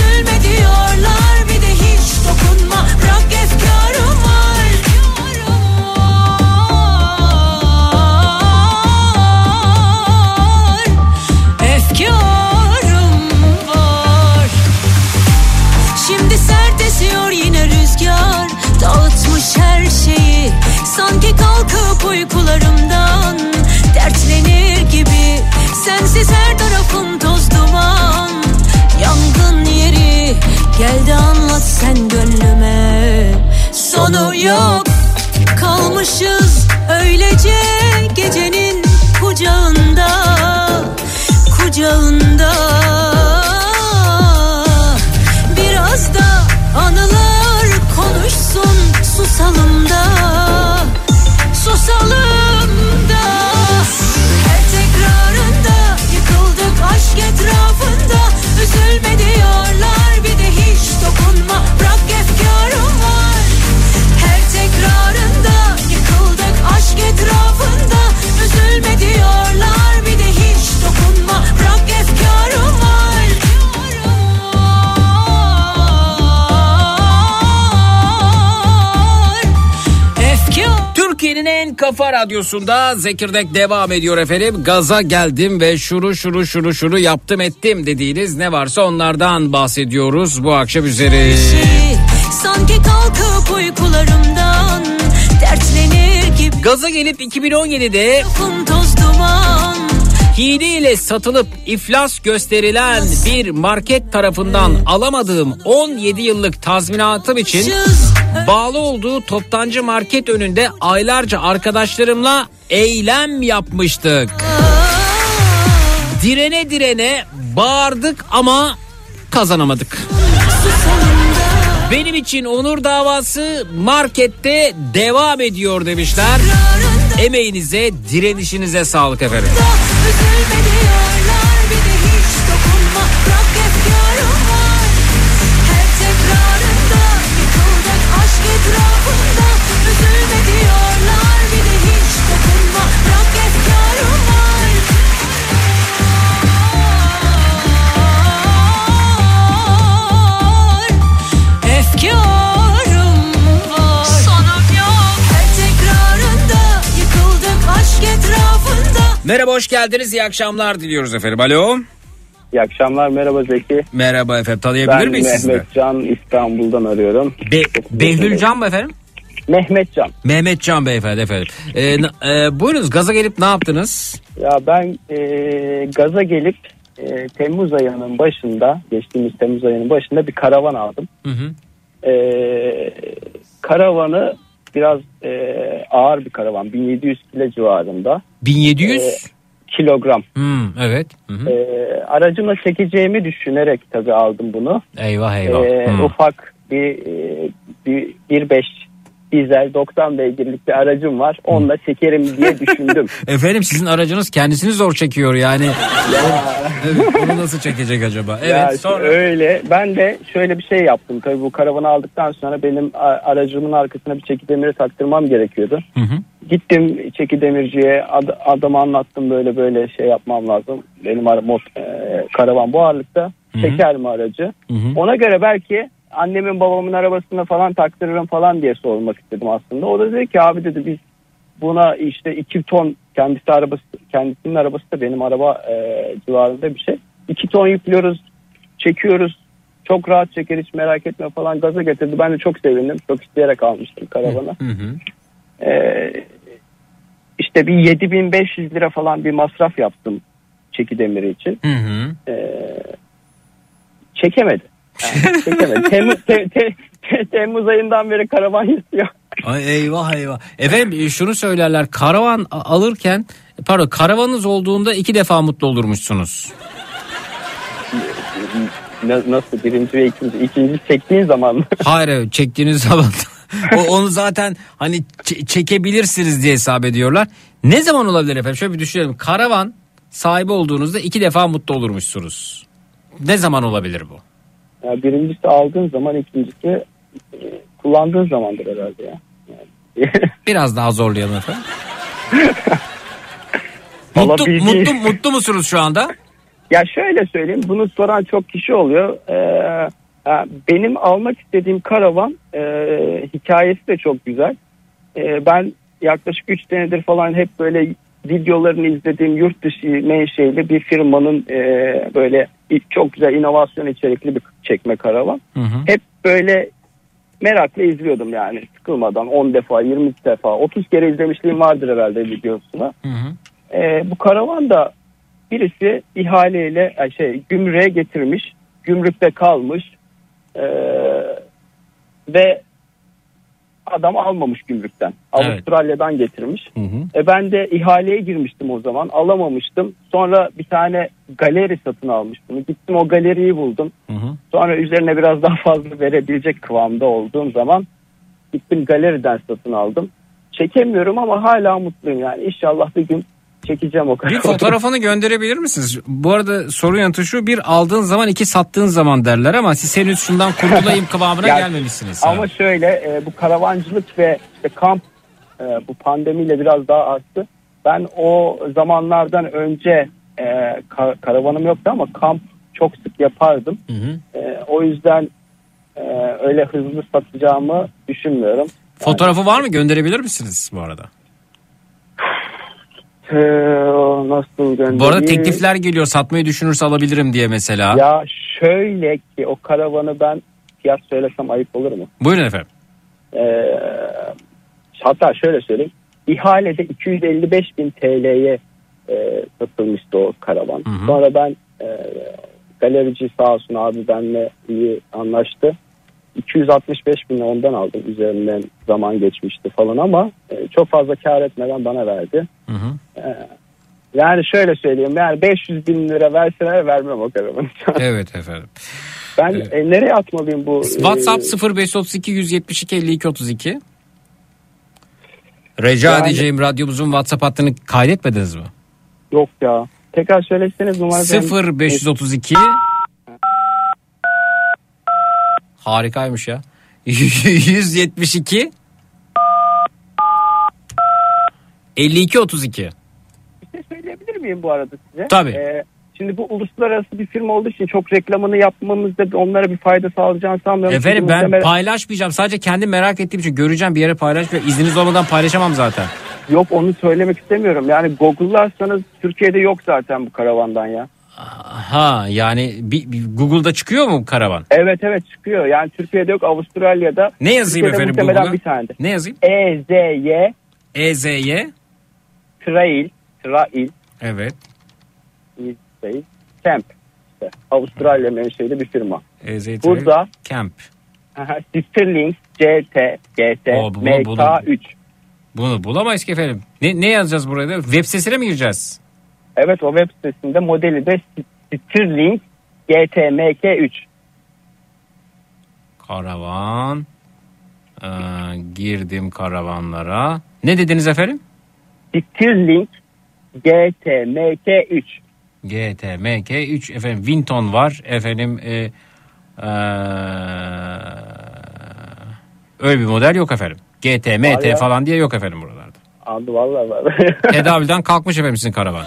Üzülme diyorlar Bir de hiç dokunma. Bırak efkarım var. Efkarım var. Şimdi sert esiyor yine rüzgar. Dağıtmış her şeyi. Sanki kalkıp uykularımdan Dertlenir gibi. Sensiz her tarafım yeri Geldi anlat sen gönlüme. Sonu yok. Kalmışız öylece Gecenin kucağında. Kucağında. Biraz da anılar konuşsun susalım da Türkiye'nin en kafa radyosunda Zekirdek devam ediyor efendim. Gaza geldim ve şuru şuru şuru şuru yaptım ettim dediğiniz ne varsa onlardan bahsediyoruz bu akşam üzeri. Sanki kalkıp uykularımdan Dertlenir gibi Gaza gelip 2017'de Lafım toz duman hileyle satılıp iflas gösterilen bir market tarafından alamadığım 17 yıllık tazminatım için bağlı olduğu toptancı market önünde aylarca arkadaşlarımla eylem yapmıştık. Direne direne bağırdık ama kazanamadık. Benim için onur davası markette devam ediyor demişler. Emeğinize, direnişinize sağlık efendim. Hoş geldiniz iyi akşamlar diliyoruz efendim. Alo. İyi akşamlar merhaba Zeki. Merhaba efendim tanıyabilir Ben miyiz sizi? Mehmet Can İstanbul'dan arıyorum. Be Behlül Can mı efendim? Mehmetcan. Mehmetcan beyefendi efendim. Ee, e, buyurunuz gaza gelip ne yaptınız? Ya ben e, gaza gelip e, Temmuz ayının başında, geçtiğimiz Temmuz ayının başında bir karavan aldım. Hı hı. E, karavanı biraz e, ağır bir karavan, 1700 kilo civarında. 1700? E, kilogram. Hmm, evet. Hı hı. E, aracımla çekeceğimi düşünerek tabii aldım bunu. Eyvah eyvah. E, Hmm. ufak bir, e, bir 1.5 dizel 90 beygirlik bir aracım var. Onunla çekerim diye düşündüm. <laughs> Efendim sizin aracınız kendisini zor çekiyor yani. evet, onu nasıl çekecek acaba? Evet Ya sonra. Öyle. Ben de şöyle bir şey yaptım. Tabii bu karavanı aldıktan sonra benim aracımın arkasına bir çeki demiri taktırmam gerekiyordu. Hı hı. Gittim çeki demirciye ad- adama anlattım böyle böyle şey yapmam lazım. Benim ara- mot- e, karavan bu ağırlıkta. Çeker mi aracı? Ona göre belki annemin babamın arabasına falan taktırırım falan diye sormak istedim aslında. O da dedi ki abi dedi biz buna işte 2 ton kendisi arabası kendisinin arabası da benim araba e, civarında bir şey. 2 ton yüklüyoruz, çekiyoruz. Çok rahat çeker hiç merak etme falan gaza getirdi. Ben de çok sevindim. Çok isteyerek almıştım karavanı. Hı hı. Ee, işte bir 7500 lira falan bir masraf yaptım çeki demiri için. Hı hı. Ee, çekemedi. Yani. Temmuz, te- te- te- Temmuz ayından beri karavan istiyor. Ay eyvah eyvah. Efendim e, şunu söylerler karavan alırken pardon karavanınız olduğunda iki defa mutlu olurmuşsunuz. Na- Nasıl birinci ve ikinci? İkinci çektiğin zaman mı? Hayır çektiğiniz zaman <laughs> o, onu zaten hani çekebilirsiniz diye hesap ediyorlar. Ne zaman olabilir efendim? Şöyle bir düşünelim. Karavan sahibi olduğunuzda iki defa mutlu olurmuşsunuz. Ne zaman olabilir bu? Ya birincisi aldığın zaman ikincisi e, kullandığın zamandır herhalde ya. <laughs> Biraz daha zorlayalım efendim. <laughs> mutlu, mutlu, mutlu musunuz şu anda? Ya şöyle söyleyeyim bunu soran çok kişi oluyor. Ee, benim almak istediğim karavan e, hikayesi de çok güzel. Ee, ben yaklaşık 3 senedir falan hep böyle videolarını izlediğim yurt dışı menşeli bir firmanın e, böyle çok güzel inovasyon içerikli bir çekme karavan. Hep böyle merakla izliyordum yani sıkılmadan 10 defa 20 defa 30 kere izlemişliğim vardır herhalde videosunu. Ee, bu karavan da birisi ihaleyle şey gümrüğe getirmiş. Gümrükte kalmış. Ee, ve adam almamış gümrükten. Evet. Avustralya'dan getirmiş. E ben de ihaleye girmiştim o zaman. Alamamıştım. Sonra bir tane galeri satın almış bunu. Gittim o galeriyi buldum. Sonra üzerine biraz daha fazla verebilecek kıvamda olduğum zaman gittim galeriden satın aldım. Çekemiyorum ama hala mutluyum yani. İnşallah bir gün çekeceğim o kadar. Bir fotoğrafını gönderebilir misiniz? Bu arada soru yanıtı şu bir aldığın zaman iki sattığın zaman derler ama siz henüz şundan kurtulayım <laughs> kıvamına Ya, gelmemişsiniz. Ama şöyle e, bu karavancılık ve işte kamp e, bu pandemiyle biraz daha arttı. Ben o zamanlardan önce e, ka- karavanım yoktu ama kamp çok sık yapardım. E, o yüzden e, öyle hızlı satacağımı düşünmüyorum. Fotoğrafı var mı gönderebilir misiniz bu arada? Nasıl göndereyim? Bu arada teklifler geliyor satmayı düşünürse alabilirim diye mesela. Ya şöyle ki o karavanı ben fiyat söylesem ayıp olur mu? Buyurun efendim. Ee, hatta şöyle söyleyeyim. İhalede 255 bin TL'ye e, satılmıştı o karavan. Sonra ben e, galerici sağ olsun abi benimle iyi anlaştı. 265 bin ondan aldım üzerinden zaman geçmişti falan ama e, çok fazla kar etmeden bana verdi. E, yani şöyle söyleyeyim yani 500 bin lira verseler vermem o karavanı. <laughs> Evet efendim. Ben e, nereye atmalıyım bu? WhatsApp e, 0532 172 52 32. Rica Yani- edeceğim radyomuzun WhatsApp hattını kaydetmediniz mi? Yok ya. Tekrar söyleseniz numara. 0 532 Harikaymış ya. 172 52 32. Bir şey söyleyebilir miyim bu arada size? Tabii. Ee, şimdi bu uluslararası bir firma olduğu için çok reklamını yapmamızda onlara bir fayda sağlayacağını sanmıyorum. Efendim ben muhtemelen- paylaşmayacağım. Sadece kendi merak ettiğim için göreceğim bir yere paylaşmıyor. İzniniz olmadan paylaşamam zaten. Yok onu söylemek istemiyorum. Yani Google'larsanız Türkiye'de yok zaten bu karavandan ya. Ha yani bir, bir Google'da çıkıyor mu karavan? Evet evet çıkıyor. Yani Türkiye'de yok Avustralya'da. Ne yazayım Türkiye'de efendim Google'a? bir tane. Ne yazayım? E Z Y EZY. Trail Trail Evet. Trail Camp. İşte Avustralya menşeli bir firma. EZY. Burada Camp. Sisterlink CT GT Oo, bunu- bunu- MK3. Bunu bulamayız ki efendim. Ne, ne yazacağız burada? Web sitesine mi gireceğiz? Evet o web sitesinde modeli de Stirling GTMK3. Karavan. Ee, girdim karavanlara. Ne dediniz efendim? Stirling GTMK3. GTMK 3 efendim Vinton var efendim e, e, öyle bir model yok efendim. GT, MT ya. falan diye yok efendim buralarda. Adı vallahi var. <laughs> Tedavülden kalkmış efendim sizin karavan.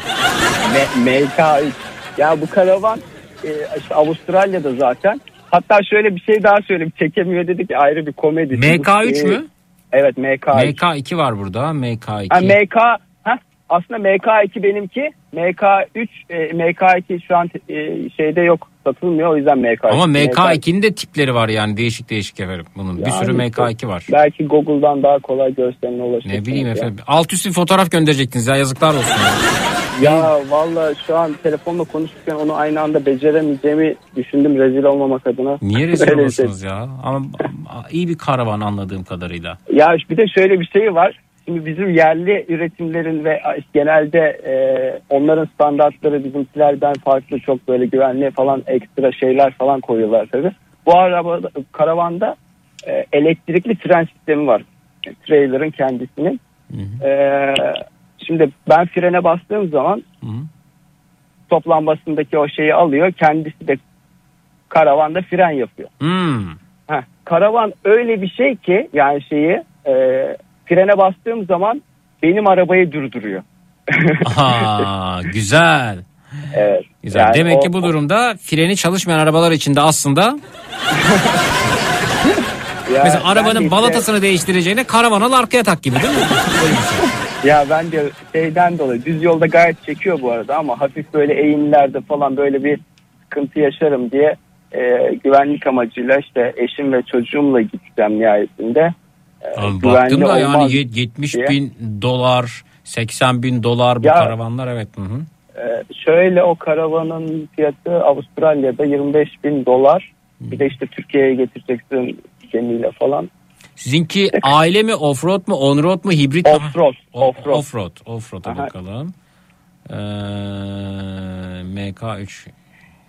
M- MK3. Ya bu karavan e, işte Avustralya'da zaten. Hatta şöyle bir şey daha söyleyeyim. Çekemiyor dedik ya ayrı bir komedi. MK3 Bu, e, mü? Evet MK3. MK2 var burada. MK2. Ha, MK ha, aslında MK2 benimki. MK3 e, MK2 şu an e, şeyde yok satılmıyor o yüzden MK2. Ama MK2'nin de tipleri var yani değişik değişik efendim. Bunun bir Yani sürü işte MK2 var. Belki Google'dan daha kolay görseline ulaşırsınız. Ne bileyim ya. efendim. Alt üstü bir fotoğraf gönderecektiniz ya yazıklar olsun. ya. Valla şu an telefonla konuşurken onu aynı anda beceremeyeceğimi düşündüm rezil olmamak adına. Niye rezil bir şey. olursunuz ya? Ama iyi bir karavan anladığım kadarıyla. Ya bir de şöyle bir şey var. Şimdi bizim yerli üretimlerin ve genelde e, onların standartları bizimkilerden farklı çok böyle güvenli falan ekstra şeyler falan koyuyorlar tabii. Bu araba karavanda e, elektrikli fren sistemi var. Trailer'ın kendisinin. E, şimdi ben frene bastığım zaman stop lambasındaki o şeyi alıyor. Kendisi de karavanda fren yapıyor. Hmm. Heh, karavan öyle bir şey ki yani şeyi e, frene bastığım zaman benim arabayı durduruyor. <laughs> Aa, güzel. Evet. Güzel. Yani Demek o- ki bu durumda freni çalışmayan arabalar içinde aslında <laughs> Ya mesela de arabanın işte- balatasını değiştireceğine karavanı al arkaya tak gibi değil mi? Şey. Ya ben de şeyden dolayı düz yolda gayet çekiyor bu arada ama hafif böyle eğimlerde falan böyle bir sıkıntı yaşarım diye e, güvenlik amacıyla işte eşim ve çocuğumla gideceğim nihayetinde. E, Abi güvenli baktım da yani olmaz ye- 70 diye. bin dolar 80 bin dolar bu Ya- karavanlar evet. Hı hı. Ee, şöyle o karavanın fiyatı Avustralya'da 25 bin dolar. Bir de işte Türkiye'ye getireceksin gemiyle falan. Sizinki aile mi offroad mu onroad mu hibrit mi? Offroad. Offroad. Offroad. Offroad'a Aha. bakalım. Ee, MK3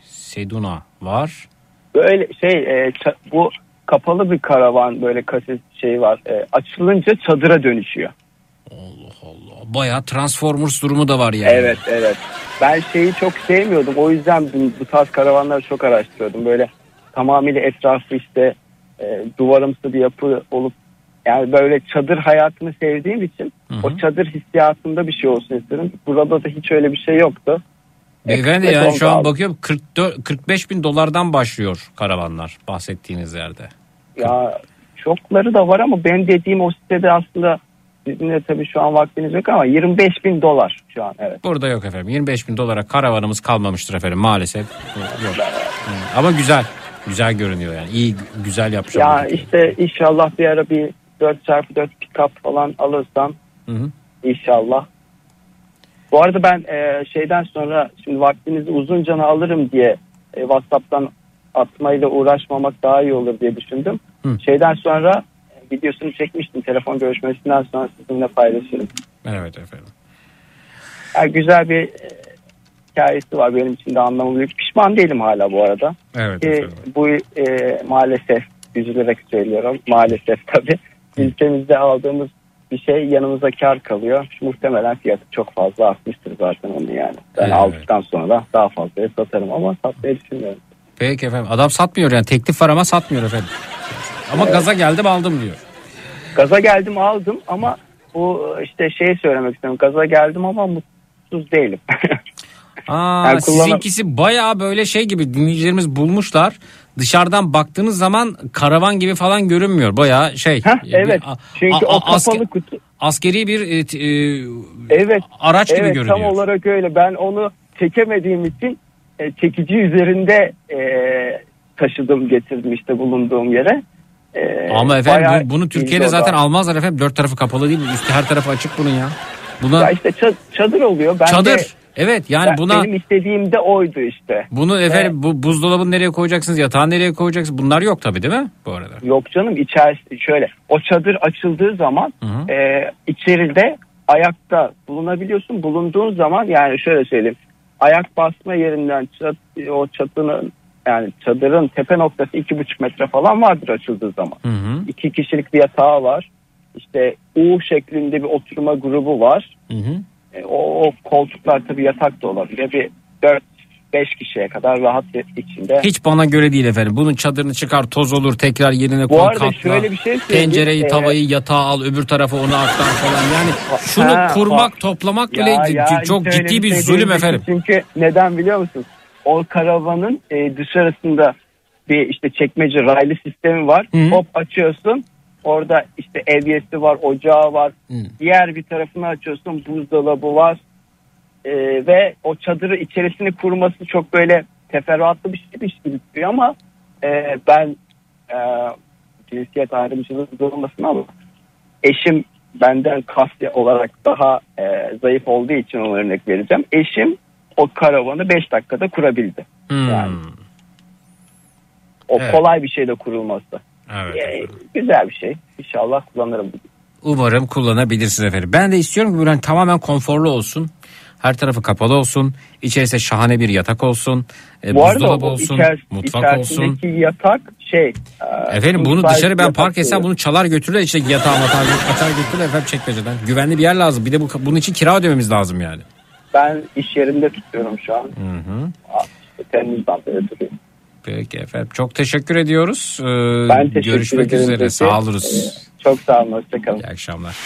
Seduna var. Böyle şey e, bu kapalı bir karavan böyle kaset şey var. E, açılınca çadıra dönüşüyor. Baya Transformers durumu da var yani. Evet evet. Ben şeyi çok sevmiyordum. O yüzden bu, bu tarz karavanları çok araştırıyordum. Böyle tamamıyla etrafı işte e, duvarımsı bir yapı olup yani böyle çadır hayatını sevdiğim için o çadır hissiyatında bir şey olsun istedim. Burada da hiç öyle bir şey yoktu. Beyefendi Kısmet yani oldu şu an abi. bakıyorum 44, 45 bin dolardan başlıyor karavanlar bahsettiğiniz yerde. Ya çokları da var ama ben dediğim o sitede aslında sizin de tabii şu an vaktiniz yok ama 25 bin dolar şu an evet. Burada yok efendim 25 bin dolara karavanımız kalmamıştır efendim maalesef. Yok. Hı. Ama güzel. Güzel görünüyor yani. İyi güzel yapmış. Ya işte inşallah bir ara bir 4x4 pick-up falan alırsam Hı hı. inşallah. Bu arada ben e, şeyden sonra şimdi vaktinizi uzunca alırım diye e, WhatsApp'tan atmayla uğraşmamak daha iyi olur diye düşündüm. Hı. Şeyden sonra e, videosunu çekmiştim telefon görüşmesinden sonra sizinle paylaşırım. Evet efendim. Yani güzel bir e, hikayesi var benim için de anlamı büyük. Pişman değilim hala bu arada. Evet efendim. bu e, maalesef üzülerek söylüyorum. Maalesef tabii. Ülkemizde aldığımız bir şey yanımıza kar kalıyor. Muhtemelen fiyatı çok fazla artmıştır zaten onu yani. Ben Evet. aldıktan sonra daha fazlaya satarım ama satmayı düşünmüyorum. Peki efendim. Adam satmıyor yani. Teklif var ama satmıyor efendim. Ama gaza geldim aldım diyor. Gaza geldim aldım ama bu işte şey söylemek istiyorum. Gaza geldim ama mutsuz değilim. <laughs> Aa, Yani kullanım- sizinkisi bayağı böyle şey gibi dinleyicilerimiz bulmuşlar. Dışarıdan baktığınız zaman karavan gibi falan görünmüyor. Bayağı şey. bir- evet. a- Çünkü a- o a- asker- kapalı kutu. askeri bir e, e, Evet. araç gibi evet, görünüyor. tam olarak öyle. Ben onu çekemediğim için e, çekici üzerinde e, taşıdım getirdim işte bulunduğum yere. E, Ama efendim bu- bunu Türkiye'de o da. zaten almazlar efendim. Dört tarafı kapalı değil mi? Üstü her tarafı açık bunun ya. Buna Ya işte ça- çadır oluyor. Ben çadır. De, evet yani ben- buna Benim istediğim de oydu işte. bunu efendim bu buzdolabını nereye koyacaksınız? Yatağı nereye koyacaksınız? Bunlar yok tabii değil mi bu arada? Yok canım içerisi şöyle o çadır açıldığı zaman e, içeride ayakta bulunabiliyorsun. Bulunduğun zaman yani şöyle söyleyeyim ayak basma yerinden çat, o çatının yani çadırın tepe noktası iki buçuk metre falan vardır açıldığı zaman. İki kişilik bir yatağı var. İşte U şeklinde bir oturma grubu var. E, o, o koltuklar tabii yatak da olabilir. Bir 4-5 kişiye kadar rahat içinde. Hiç bana göre değil efendim. Bunun çadırını çıkar toz olur tekrar yerine Bu koy arada katla. şöyle bir şey söyleyeyim. Tencereyi Ee, tavayı yatağa al öbür tarafa onu aktar falan. Yani şunu Ha, kurmak bak. toplamak Ya, bile ya, çok hiç öyle ciddi bir şey zulüm efendim. Çünkü neden biliyor musun? O karavanın e, dışarısında bir işte çekmece raylı sistemi var. Hop açıyorsun. Orada işte evyesi var, ocağı var. Diğer bir tarafını açıyorsun, buzdolabı var. E, ve o çadırı içerisini kurması çok böyle teferruatlı bir şeymiş gibi duruyor ama e, ben e, cinsiyet ayrımcılığı olmasın ama eşim benden kas olarak daha e, zayıf olduğu için ona örnek vereceğim. Eşim o karavanı 5 dakikada kurabildi. Yani. O Evet. kolay bir şeyde kurulması. Evet. E, güzel bir şey. İnşallah kullanırım. Umarım kullanabilirsiniz efendim. Ben de istiyorum ki hani tamamen konforlu olsun. Her tarafı kapalı olsun. İçerisinde şahane bir yatak olsun. E, Bu buzdolabı olsun. içer- mutfak olsun. yatak şey. e, Efendim bunu dışarı ben park etsem bunu çalar götürürler işte yatağı matağı açar götürürler efendim çekmeceden. Güvenli bir yer lazım. Bir de bu, bunun için kira ödememiz lazım yani. Ben iş yerinde tutuyorum şu an. Hı hı. Temmuz'dan beri duruyorum. Peki efendim çok teşekkür ediyoruz. Ee, Ben teşekkür Görüşmek üzere Zeki. sağ oluruz. Çok sağ olun. Hoşçakalın. İyi akşamlar.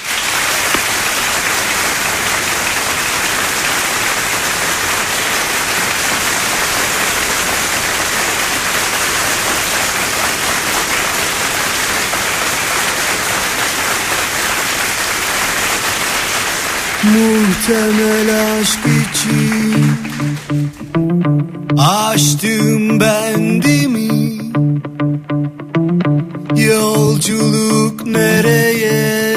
Muhtemel aşk için. Açtım bendimi. Yolculuk nereye?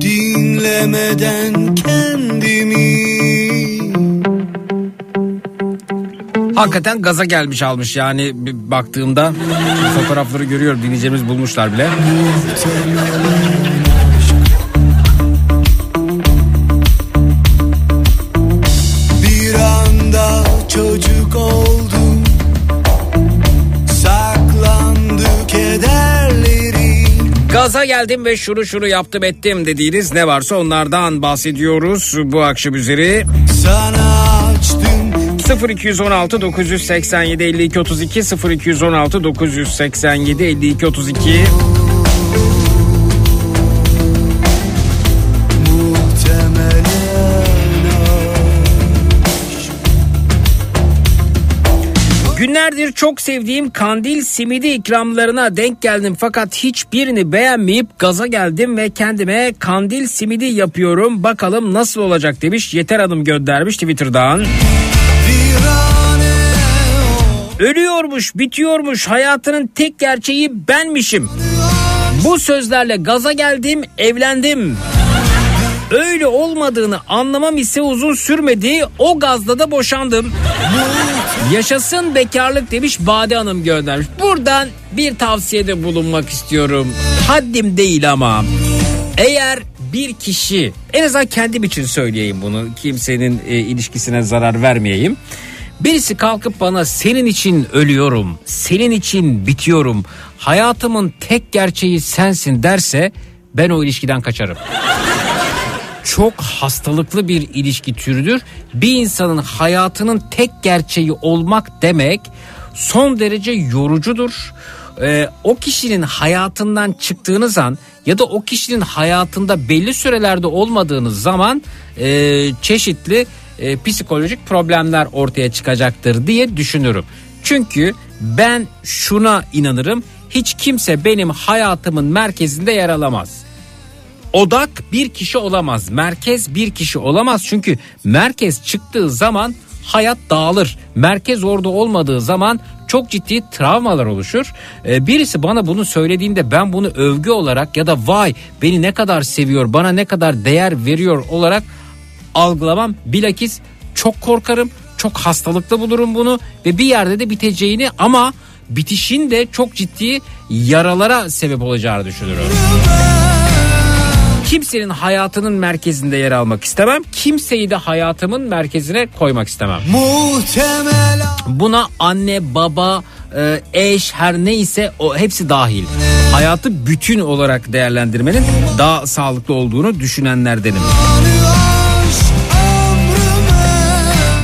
Dinlemeden kendimi. Hakikaten gaza gelmiş almış yani baktığımda. Fotoğrafları görüyorum dinleyeceğimiz bulmuşlar bile. Gaza geldim ve şunu şunu yaptım ettim dediğiniz ne varsa onlardan bahsediyoruz bu akşam üzeri. Sana açtım 0216 987 52 32 0216 987 52 32 Günlerdir çok sevdiğim kandil simidi ikramlarına denk geldim fakat hiçbirini beğenmeyip gaza geldim ve kendime kandil simidi yapıyorum. Bakalım nasıl olacak demiş Yeter Hanım göndermiş Twitter'dan. Ölüyormuş, bitiyormuş, hayatının tek gerçeği benmişim. Bu sözlerle gaza geldim, evlendim. Öyle olmadığını anlamam ise uzun sürmedi. O gazla da boşandım. Yaşasın bekarlık demiş Bade Hanım göndermiş. Buradan bir tavsiyede bulunmak istiyorum. Haddim değil ama. Eğer bir kişi en azından kendim için söyleyeyim bunu. Kimsenin e, ilişkisine zarar vermeyeyim. Birisi kalkıp bana senin için ölüyorum, senin için bitiyorum, hayatımın tek gerçeği sensin derse ben o ilişkiden kaçarım çok hastalıklı bir ilişki türüdür. Bir insanın hayatının tek gerçeği olmak demek son derece yorucudur. Ee, o kişinin hayatından çıktığınız an ya da o kişinin hayatında belli sürelerde olmadığınız zaman e, çeşitli e, psikolojik problemler ortaya çıkacaktır diye düşünürüm. Çünkü ben şuna inanırım hiç kimse benim hayatımın merkezinde yer alamaz odak bir kişi olamaz. Merkez bir kişi olamaz. Çünkü merkez çıktığı zaman hayat dağılır. Merkez orada olmadığı zaman çok ciddi travmalar oluşur. Ee, birisi bana bunu söylediğinde ben bunu övgü olarak ya da vay beni ne kadar seviyor, bana ne kadar değer veriyor olarak algılamam. Bilakis çok korkarım, çok hastalıklı bulurum bunu ve bir yerde de biteceğini ama bitişin de çok ciddi yaralara sebep olacağını düşünürüm. Kimsenin hayatının merkezinde yer almak istemem. Kimseyi de hayatımın merkezine koymak istemem. Muhtemelen Buna anne, baba, e, eş her neyse o hepsi dahil. Hayatı bütün olarak değerlendirmenin daha sağlıklı olduğunu düşünenlerdenim.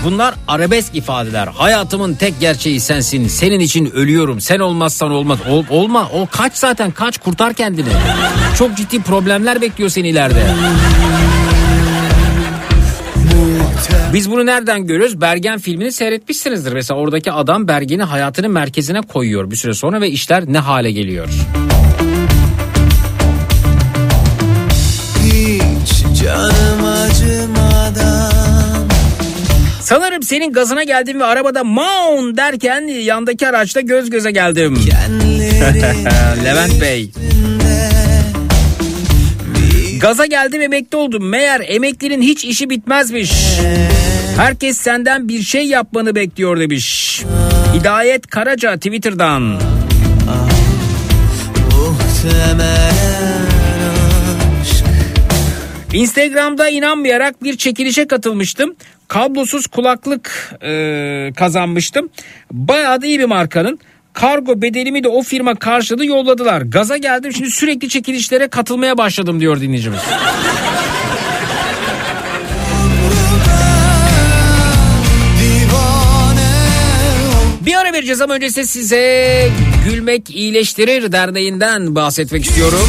Bunlar arabesk ifadeler. Hayatımın tek gerçeği sensin. Senin için ölüyorum. Sen olmazsan olmaz. Ol, olma. O kaç zaten kaç kurtar kendini. Çok ciddi problemler bekliyor seni ileride. Biz bunu nereden görüyoruz? Bergen filmini seyretmişsinizdir. Mesela oradaki adam Bergen'i hayatının merkezine koyuyor bir süre sonra ve işler ne hale geliyor. hiç canım Sanırım senin gazına geldim ve arabada maun derken yandaki araçta göz göze geldim. <laughs> Levent Bey. Gaza geldim emekli oldum. Meğer emeklinin hiç işi bitmezmiş. Herkes senden bir şey yapmanı bekliyor demiş. Hidayet Karaca Twitter'dan. Instagram'da inanmayarak bir çekilişe katılmıştım. Kablosuz kulaklık e, kazanmıştım. Bayağı da iyi bir markanın. Kargo bedelimi de o firma karşıladı yolladılar. Gaza geldim şimdi sürekli çekilişlere katılmaya başladım diyor dinleyicimiz. Bir ara vereceğiz ama öncesinde size Gülmek İyileştirir Derneği'nden bahsetmek istiyorum.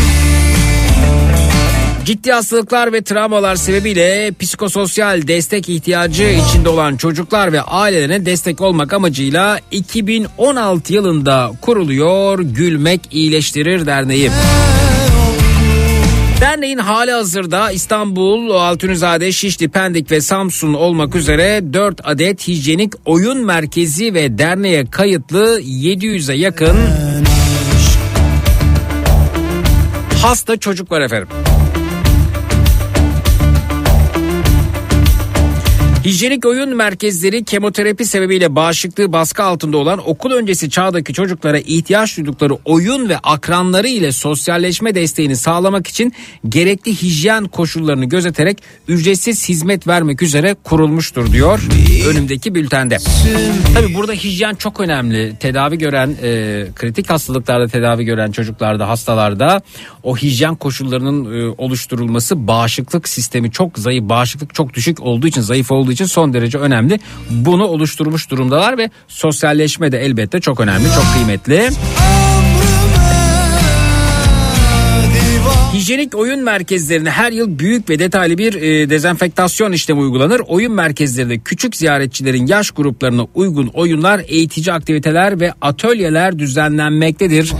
Ciddi hastalıklar ve travmalar sebebiyle psikososyal destek ihtiyacı içinde olan çocuklar ve ailelerine destek olmak amacıyla 2016 yılında kuruluyor Gülmek İyileştirir Derneği. Derneğin hali hazırda İstanbul, Altunizade, Şişli, Pendik ve Samsun olmak üzere 4 adet hijyenik oyun merkezi ve derneğe kayıtlı 700'e yakın hasta çocuk var efendim. Hijyenik oyun merkezleri kemoterapi sebebiyle bağışıklığı baskı altında olan okul öncesi çağdaki çocuklara ihtiyaç duydukları oyun ve akranları ile sosyalleşme desteğini sağlamak için gerekli hijyen koşullarını gözeterek ücretsiz hizmet vermek üzere kurulmuştur diyor önümdeki bültende. Tabi burada hijyen çok önemli. Tedavi gören e, kritik hastalıklarda tedavi gören çocuklarda hastalarda o hijyen koşullarının e, oluşturulması bağışıklık sistemi çok zayıf bağışıklık çok düşük olduğu için zayıf olduğu için son derece önemli. Bunu oluşturmuş durumdalar ve sosyalleşme de elbette çok önemli, çok kıymetli. Hijyenik oyun merkezlerine her yıl büyük ve detaylı bir e, dezenfektasyon işlemi uygulanır. Oyun merkezlerinde küçük ziyaretçilerin yaş gruplarına uygun oyunlar, eğitici aktiviteler ve atölyeler düzenlenmektedir.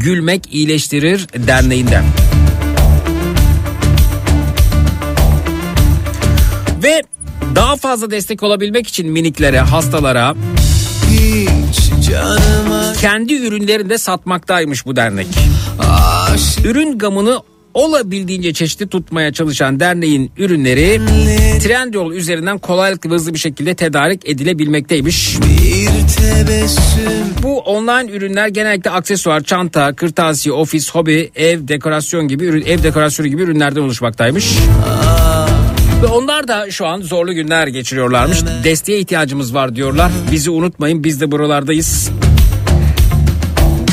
Gülmek İyileştirir Derneği'nde. Ve daha fazla destek olabilmek için miniklere, hastalara kendi ürünlerini de satmaktaymış bu dernek. Ürün gamını olabildiğince çeşitli tutmaya çalışan derneğin ürünleri Trendyol üzerinden kolaylıkla ve hızlı bir şekilde tedarik edilebilmekteymiş. Bu online ürünler genellikle aksesuar, çanta, kırtasiye, ofis, hobi, ev dekorasyon gibi ürün, ev dekorasyonu gibi ürünlerden oluşmaktaymış. Ve onlar da şu an zorlu günler geçiriyorlarmış. Desteğe ihtiyacımız var diyorlar. Bizi unutmayın biz de buralardayız.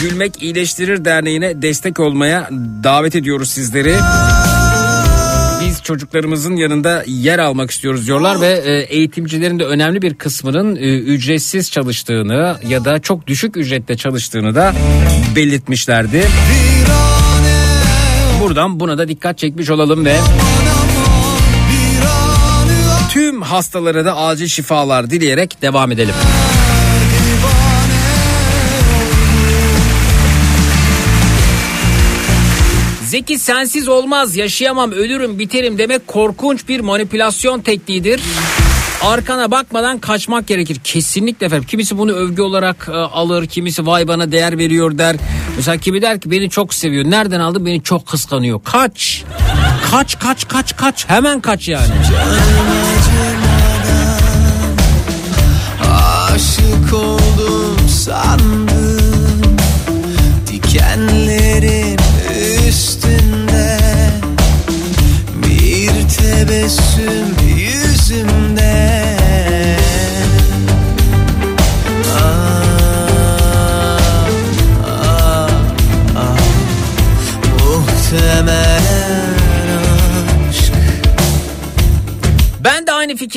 Gülmek İyileştirir Derneği'ne destek olmaya davet ediyoruz sizleri. Biz çocuklarımızın yanında yer almak istiyoruz diyorlar ve e, eğitimcilerin de önemli bir kısmının e, ücretsiz çalıştığını ya da çok düşük ücretle çalıştığını da belirtmişlerdi. Buradan buna da dikkat çekmiş olalım ve hastalara da acil şifalar dileyerek devam edelim. Zeki sensiz olmaz, yaşayamam, ölürüm, biterim demek korkunç bir manipülasyon tekniğidir. Arkana bakmadan kaçmak gerekir. Kesinlikle efendim. Kimisi bunu övgü olarak e, alır, kimisi vay bana değer veriyor der. Mesela kimi der ki beni çok seviyor. Nereden aldı? Beni çok kıskanıyor. Kaç. Kaç kaç kaç kaç. Hemen kaç yani. aşık oldum sandım.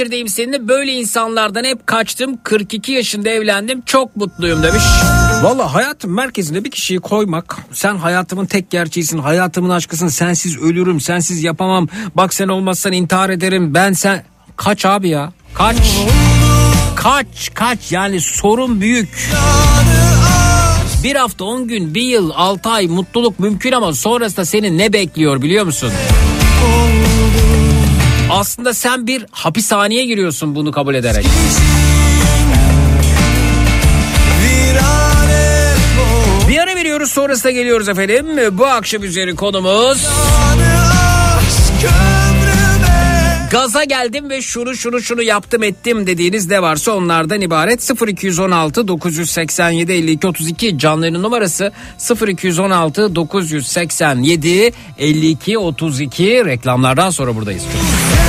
fikirdeyim seninle. Böyle insanlardan hep kaçtım. 42 yaşında evlendim. Çok mutluyum demiş. Valla hayatın merkezine bir kişiyi koymak. Sen hayatımın tek gerçeğisin. Hayatımın aşkısın. Sensiz ölürüm. Sensiz yapamam. Bak sen olmazsan intihar ederim. Ben sen... Kaç abi ya. Kaç. Kaç kaç yani sorun büyük. Bir hafta on gün bir yıl altı ay mutluluk mümkün ama sonrasında seni ne bekliyor biliyor musun? aslında sen bir hapishaneye giriyorsun bunu kabul ederek. Bir ara veriyoruz sonrasında geliyoruz efendim. Bu akşam üzeri konumuz... Gaza geldim ve şunu şunu şunu yaptım ettim dediğiniz ne varsa onlardan ibaret 0216 987 52 32 canlının numarası 0216 987 52 32 reklamlardan sonra buradayız. Çocuklar.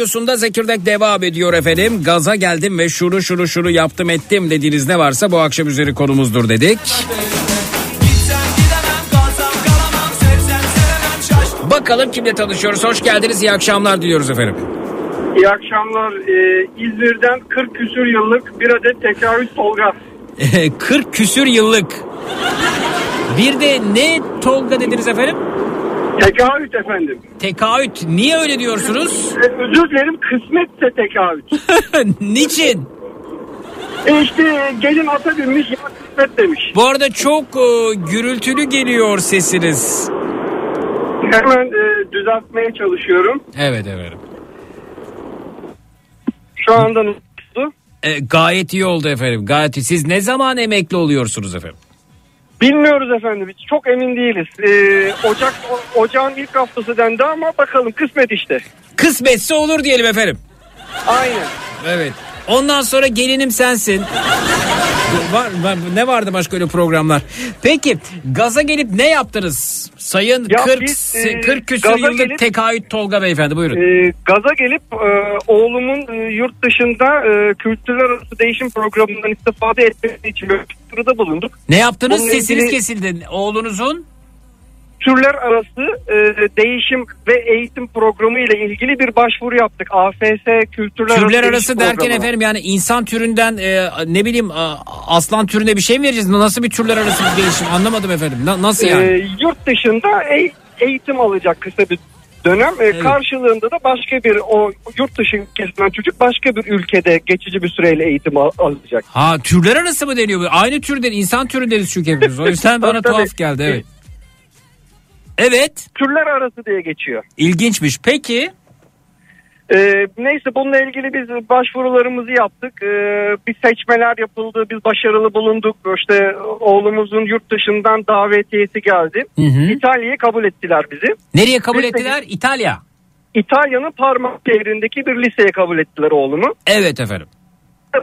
Radyosunda Zekirdek devam ediyor efendim. Gaza geldim ve şunu şunu şunu yaptım ettim dediğiniz ne varsa bu akşam üzeri konumuzdur dedik. Bakalım kimle tanışıyoruz. Hoş geldiniz. İyi akşamlar diliyoruz efendim. İyi akşamlar. Ee, İzmir'den 40 küsür yıllık bir adet tekrarü Tolga. <laughs> 40 küsür yıllık. Bir de ne Tolga dediniz efendim? Tekaüt efendim. Tekaüt. Niye öyle diyorsunuz? Ee, özür dilerim kısmetse tekaüt. <laughs> Niçin? E işte gelin ata binmiş ya kısmet demiş. Bu arada çok e, gürültülü geliyor sesiniz. Hemen e, düzeltmeye çalışıyorum. Evet efendim. Şu anda nasıl? E, gayet iyi oldu efendim. Gayet iyi. Siz ne zaman emekli oluyorsunuz efendim? Bilmiyoruz efendim. Hiç Çok emin değiliz. Ee, Ocak o- ocağın ilk haftası dendi ama bakalım kısmet işte. Kısmetse olur diyelim efendim. Aynen. Evet. Ondan sonra gelinim sensin. var, var- ne vardı başka öyle programlar? Peki gaza gelip ne yaptınız? Sayın Ya 40 biz, e, 40 küsur yıllık gelip- tekahüt Tolga beyefendi buyurun. Ee, gaza gelip e, oğlumun e, yurt dışında e, kültürler arası değişim programından istifade etmesi için bir başvuruda bulunduk. ne yaptınız? bununla Sesiniz ilgili- kesildi. Oğlunuzun? Türler arası e, değişim ve eğitim programı ile ilgili bir başvuru yaptık. AFS Kültürler Türler Değişim arası derken Programı. efendim yani insan türünden e, ne bileyim a- aslan türüne bir şey mi vereceğiz? Nasıl bir türler arası bir değişim? Anlamadım efendim. Na- nasıl yani? E, yurt dışında e- eğitim alacak kısa bir dönem. E, Karşılığında da başka bir o yurt dışı ülkesinden çocuk başka bir ülkede geçici bir süreyle eğitim al- alacak. Ha türler arası mı deniyor? bu? Aynı türden insan türü deriz çünkü hepimiz. O yüzden bana <laughs> tuhaf geldi evet. Evet. Türler arası diye geçiyor. İlginçmiş. Peki Ee, neyse bununla ilgili biz başvurularımızı yaptık. Ee, bir seçmeler yapıldı. Biz başarılı bulunduk. İşte oğlumuzun yurt dışından davetiyesi geldi. Hı hı. İtalya'yı kabul ettiler bizi. nereye kabul Biz de- ettiler? İtalya. İtalya'nın Parma şehrindeki bir liseye kabul ettiler oğlumu. Evet efendim.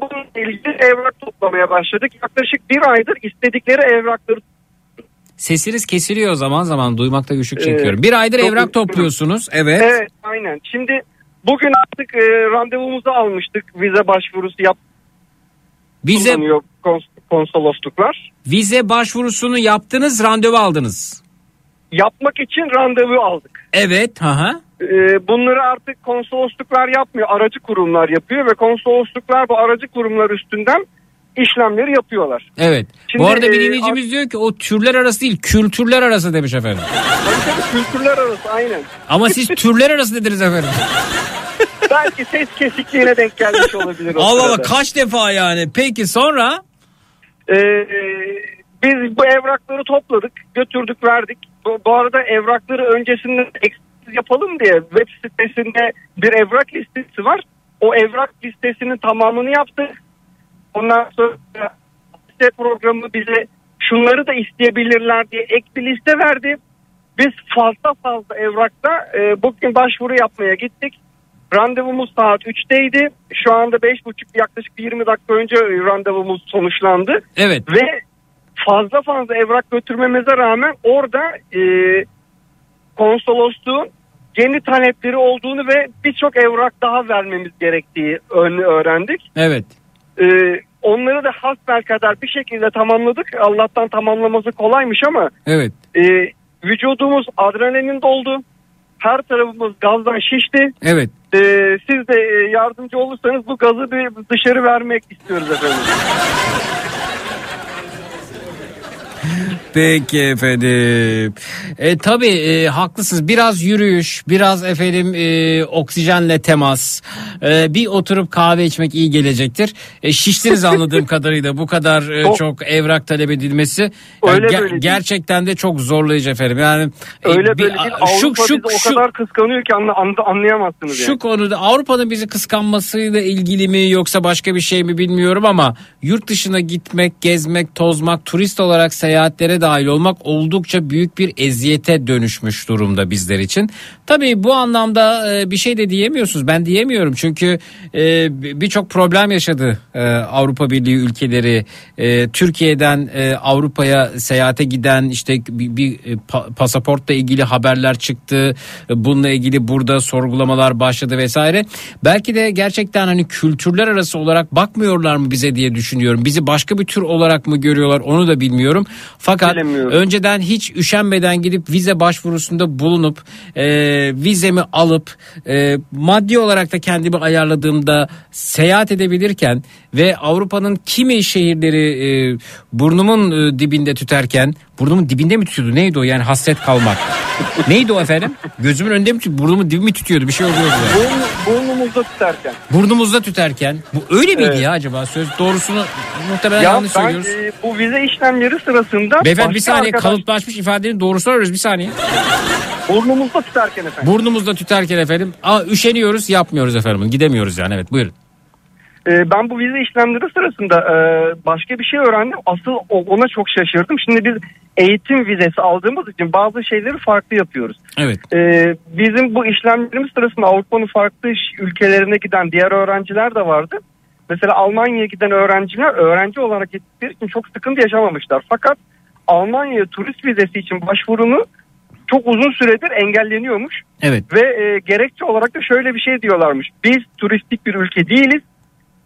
Bununla ilgili evrak toplamaya başladık. Yaklaşık bir aydır istedikleri evrakları Sesiniz kesiliyor zaman zaman duymakta güçlük Ee, çekiyorum. Bir aydır çok evrak topluyorsunuz. Evet. Evet aynen. Şimdi bugün artık e, randevumuzu almıştık. Vize başvurusu yap Vize kons- konsolosluklar. vize başvurusunu yaptınız, randevu aldınız. Yapmak için randevu aldık. Evet, ha E, bunları artık konsolosluklar yapmıyor. Aracı kurumlar yapıyor ve konsolosluklar bu aracı kurumlar üstünden işlemleri yapıyorlar. Evet. Şimdi, Bu arada bir e, dinleyicimiz diyor ki o türler arası değil, kültürler arası demiş efendim. Tabii tabii kültürler arası aynen. Ama siz türler arası dediniz efendim. <laughs> Belki ses kesikliğine denk gelmiş olabilir o Allah Allah sırada. kaç defa yani. Peki sonra? Ee, biz bu evrakları topladık, götürdük, verdik. Bu, bu arada evrakları öncesinde eksiksiz yapalım diye web sitesinde bir evrak listesi var. O evrak listesinin tamamını yaptık. Ondan sonra liste programı bize şunları da isteyebilirler diye ek bir liste verdi. Biz fazla fazla evrakta e, bugün başvuru yapmaya gittik. Randevumuz saat 3'teydi. Şu anda 5.30 yaklaşık bir 20 dakika önce randevumuz sonuçlandı. Evet. Ve fazla fazla evrak götürmemize rağmen orada e, konsolosluğun yeni talepleri olduğunu ve birçok evrak daha vermemiz gerektiği öğrendik. Evet. E, onları da hasbelkader bir şekilde tamamladık. Allah'tan tamamlaması kolaymış ama Evet. e, vücudumuz adrenalin doldu. Her tarafımız gazdan şişti. Evet. E, siz de e, yardımcı olursanız bu gazı bir dışarı vermek istiyoruz efendim. <laughs> Peki efendim. E, tabii e, haklısınız. Biraz yürüyüş, biraz efendim e, oksijenle temas, e, bir oturup kahve içmek iyi gelecektir. E, şiştiniz <laughs> anladığım kadarıyla bu kadar e, Çok. evrak talep edilmesi. Yani Öyle ge- böyle değil. gerçekten de çok zorlayıcı efendim. Yani e, Öyle bir- böyle değil. şu Avrupa şu bizi o şu kadar kıskanıyor ki anla, anla- anlayamazsınız şu yani. konuda Avrupa'nın bizi kıskanmasıyla ilgili mi yoksa başka bir şey mi bilmiyorum ama yurt dışına gitmek, gezmek, tozmak, turist olarak seyahatlere dahil olmak oldukça büyük bir eziyete dönüşmüş durumda bizler için. Tabii bu anlamda e, bir şey de diyemiyorsunuz. Ben diyemiyorum çünkü e, birçok problem yaşadı e, Avrupa Birliği ülkeleri. Türkiye'den Avrupa'ya seyahate giden işte bir, bir pa- pasaportla ilgili haberler çıktı. Bununla ilgili burada sorgulamalar başladı vesaire. Belki de gerçekten hani kültürler arası olarak bakmıyorlar mı bize diye düşünüyorum. Bizi başka bir tür olarak mı görüyorlar onu da bilmiyorum. Fakat önceden hiç üşenmeden gidip vize başvurusunda bulunup e, vizemi alıp e, maddi olarak da kendimi ayarladığımda seyahat edebilirken ve Avrupa'nın kimi şehirleri e, burnumun e, dibinde tüterken burnumun dibinde mi tutuyordu neydi o yani hasret kalmak. <laughs> neydi o efendim? Gözümün önünde mi tutuyordu? Burnumun dibi mi tutuyordu? Bir şey oluyordu. Yani. Burn, burnumuzda tutarken. Burnumuzda tüterken. Bu öyle miydi Evet. ya acaba? Söz doğrusunu muhtemelen Ya yanlış ben söylüyoruz. e, bu vize işlemleri sırasında Beyefendi bir saniye arkadaş- kalıplaşmış ifadenin doğrusunu arıyoruz bir saniye. Burnumuzda tutarken efendim. Burnumuzda tüterken efendim. Aa, üşeniyoruz yapmıyoruz efendim. Gidemiyoruz yani evet buyurun. Ee, ben bu vize işlemleri sırasında e, başka bir şey öğrendim. Asıl ona çok şaşırdım. Şimdi biz eğitim vizesi aldığımız için bazı şeyleri farklı yapıyoruz. Evet. Ee, bizim bu işlemlerimiz sırasında Avrupa'nın farklı ülkelerine giden diğer öğrenciler de vardı. Mesela Almanya'ya giden öğrenciler öğrenci olarak gittikleri için çok sıkıntı yaşamamışlar. Fakat Almanya'ya turist vizesi için başvurunu çok uzun süredir engelleniyormuş. Evet. Ve e, gerekçe olarak da şöyle bir şey diyorlarmış. Biz turistik bir ülke değiliz.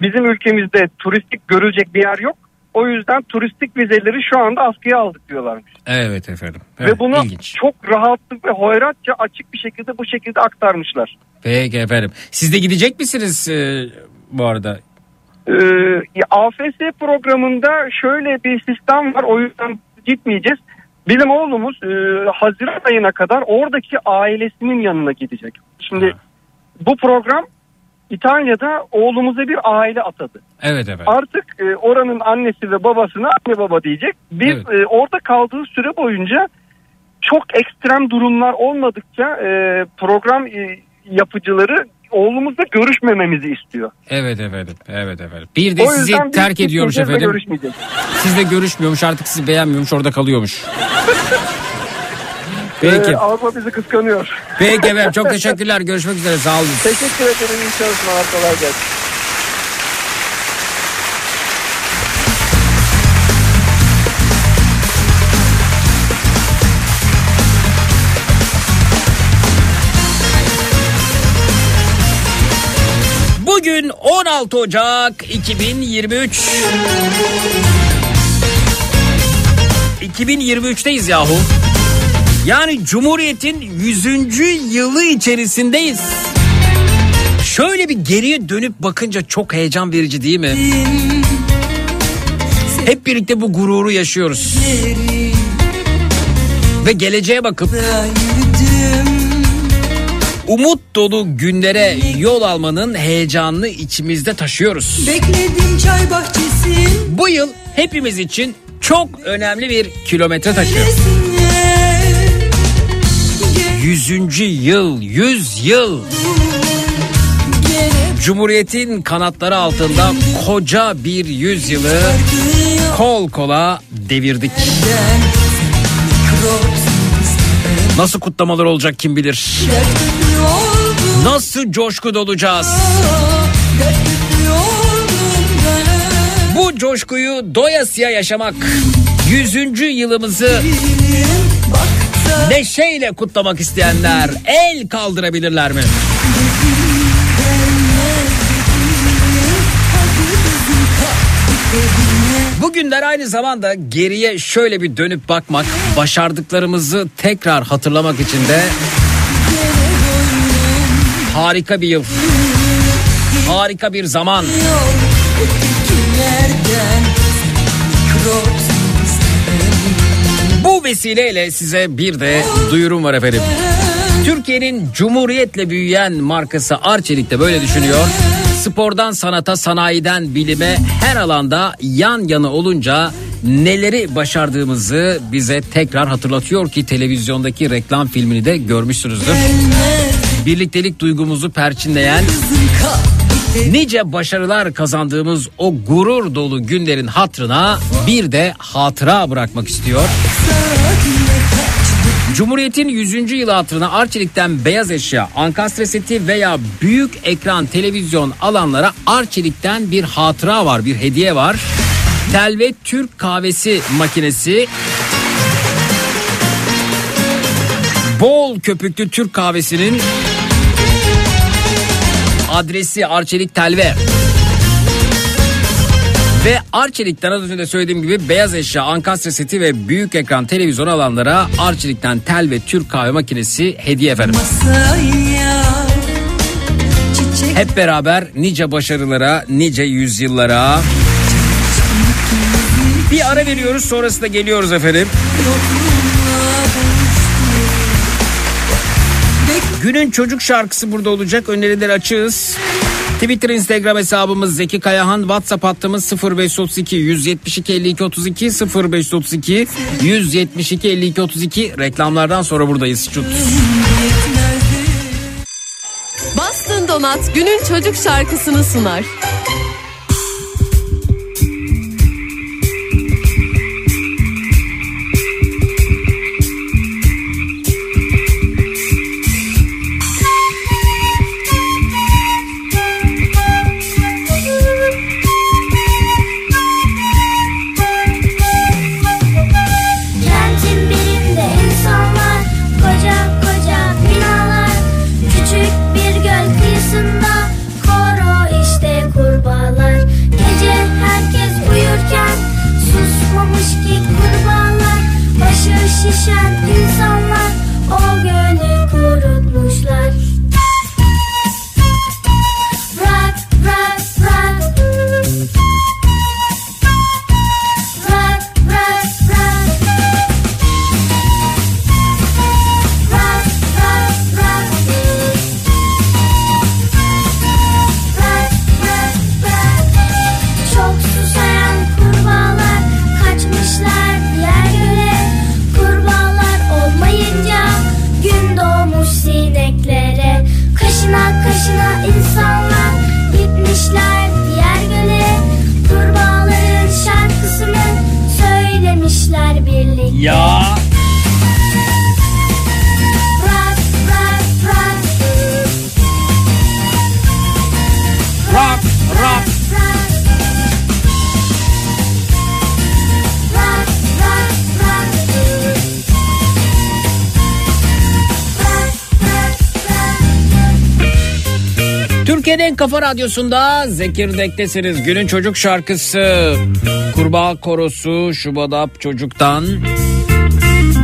Bizim ülkemizde turistik görülecek bir yer yok. O yüzden turistik vizeleri şu anda askıya aldık diyorlarmış. Evet efendim. Evet, Ve bunu ilginç. çok rahatlık ve hoyratça açık bir şekilde bu şekilde aktarmışlar. Peki efendim. Siz de gidecek misiniz e, bu arada? Ee, AFS programında şöyle bir sistem var. O yüzden gitmeyeceğiz. Bizim oğlumuz e, Haziran ayına kadar oradaki ailesinin yanına gidecek. Şimdi bu program İtalya'da oğlumuza bir aile atadı. Evet efendim. Artık e, oranın annesi ve babasına anne baba diyecek. Biz e, orada kaldığı süre boyunca çok ekstrem durumlar olmadıkça e, program e, yapıcıları oğlumuzla görüşmememizi istiyor. Evet efendim. Evet efendim. Bir de O sizi terk ediyormuş efendim. görüşmeyeceğiz. Sizle görüşmüyormuş artık sizi beğenmiyormuş orada kalıyormuş. <laughs> Peki. Ee, Avrupa bizi kıskanıyor. Peki efendim çok <laughs> teşekkürler. Görüşmek üzere. Sağ olun. Teşekkür ederim. İyi çalışmalar. Kolay gelsin. Bugün 16 Ocak 2023. 2023'teyiz yahu. Yani Cumhuriyet'in 100. yılı içerisindeyiz. Şöyle bir geriye dönüp bakınca çok heyecan verici değil mi? Hep birlikte bu gururu yaşıyoruz. Ve geleceğe bakıp umut dolu günlere yol almanın heyecanını içimizde taşıyoruz. Bekledim çay bahçesi. Bu yıl hepimiz için çok önemli bir kilometre taşıyor. 100. yıl, 100 yıl. Cumhuriyetin kanatları altında koca bir yüzyılı kol kola devirdik. Nasıl kutlamalar olacak kim bilir. Nasıl coşku dolacağız. Bu coşkuyu doyasıya yaşamak. Yüzüncü yılımızı neşeyle kutlamak isteyenler el kaldırabilirler mi? Bugünler aynı zamanda geriye şöyle bir dönüp bakmak, başardıklarımızı tekrar hatırlamak için de harika bir yıl. Harika bir zaman. Bu vesileyle size bir de duyurum var efendim. Türkiye'nin cumhuriyetle büyüyen markası Arçelik de böyle düşünüyor. Spordan sanata, sanayiden bilime her alanda yan yana olunca neleri başardığımızı bize tekrar hatırlatıyor ki televizyondaki reklam filmini de görmüşsünüzdür. Birliktelik duygumuzu perçinleyen Nice başarılar kazandığımız o gurur dolu günlerin hatrına bir de hatıra bırakmak istiyor. Cumhuriyet'in 100. yılı hatırına Arçelik'ten beyaz eşya, ankastre seti veya büyük ekran televizyon alanlara Arçelik'ten bir hatıra var, bir hediye var. Telve Türk kahvesi makinesi bol köpüklü Türk kahvesinin adresi Arçelik Telve. Ve Arçelik'ten az önce de söylediğim gibi beyaz eşya, ankastre seti ve büyük ekran televizyon alanlara Arçelik'ten tel ve Türk kahve makinesi hediye efendim. Masaya Hep beraber nice başarılara, nice yüzyıllara. Bir ara veriyoruz sonrasında geliyoruz efendim. Günün çocuk şarkısı burada olacak. Önerileri açığız. Twitter, Instagram hesabımız Zeki Kayahan, WhatsApp hattımız 0532 172 52 32 0532 172 52 32 reklamlardan sonra buradayız. Şut. Bastın Donat günün çocuk şarkısını sunar. Nation. Türkiye'nin en kafa radyosunda Zekirdek'tesiniz. Günün çocuk şarkısı. Kurbağa korosu Şubadap çocuktan.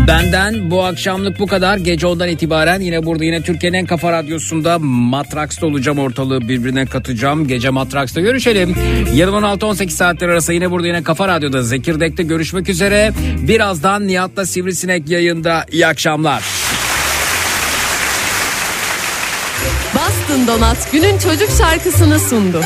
Benden bu akşamlık bu kadar. Gece ondan itibaren yine burada yine Türkiye'nin en kafa radyosunda Matraks'ta olacağım ortalığı birbirine katacağım. Gece Matraks'ta görüşelim. Yarın 16-18 saatler arası yine burada yine kafa radyoda Zekirdek'te görüşmek üzere. Birazdan Nihat'la Sivrisinek yayında. İyi akşamlar. Bastın Donat günün çocuk şarkısını sundu.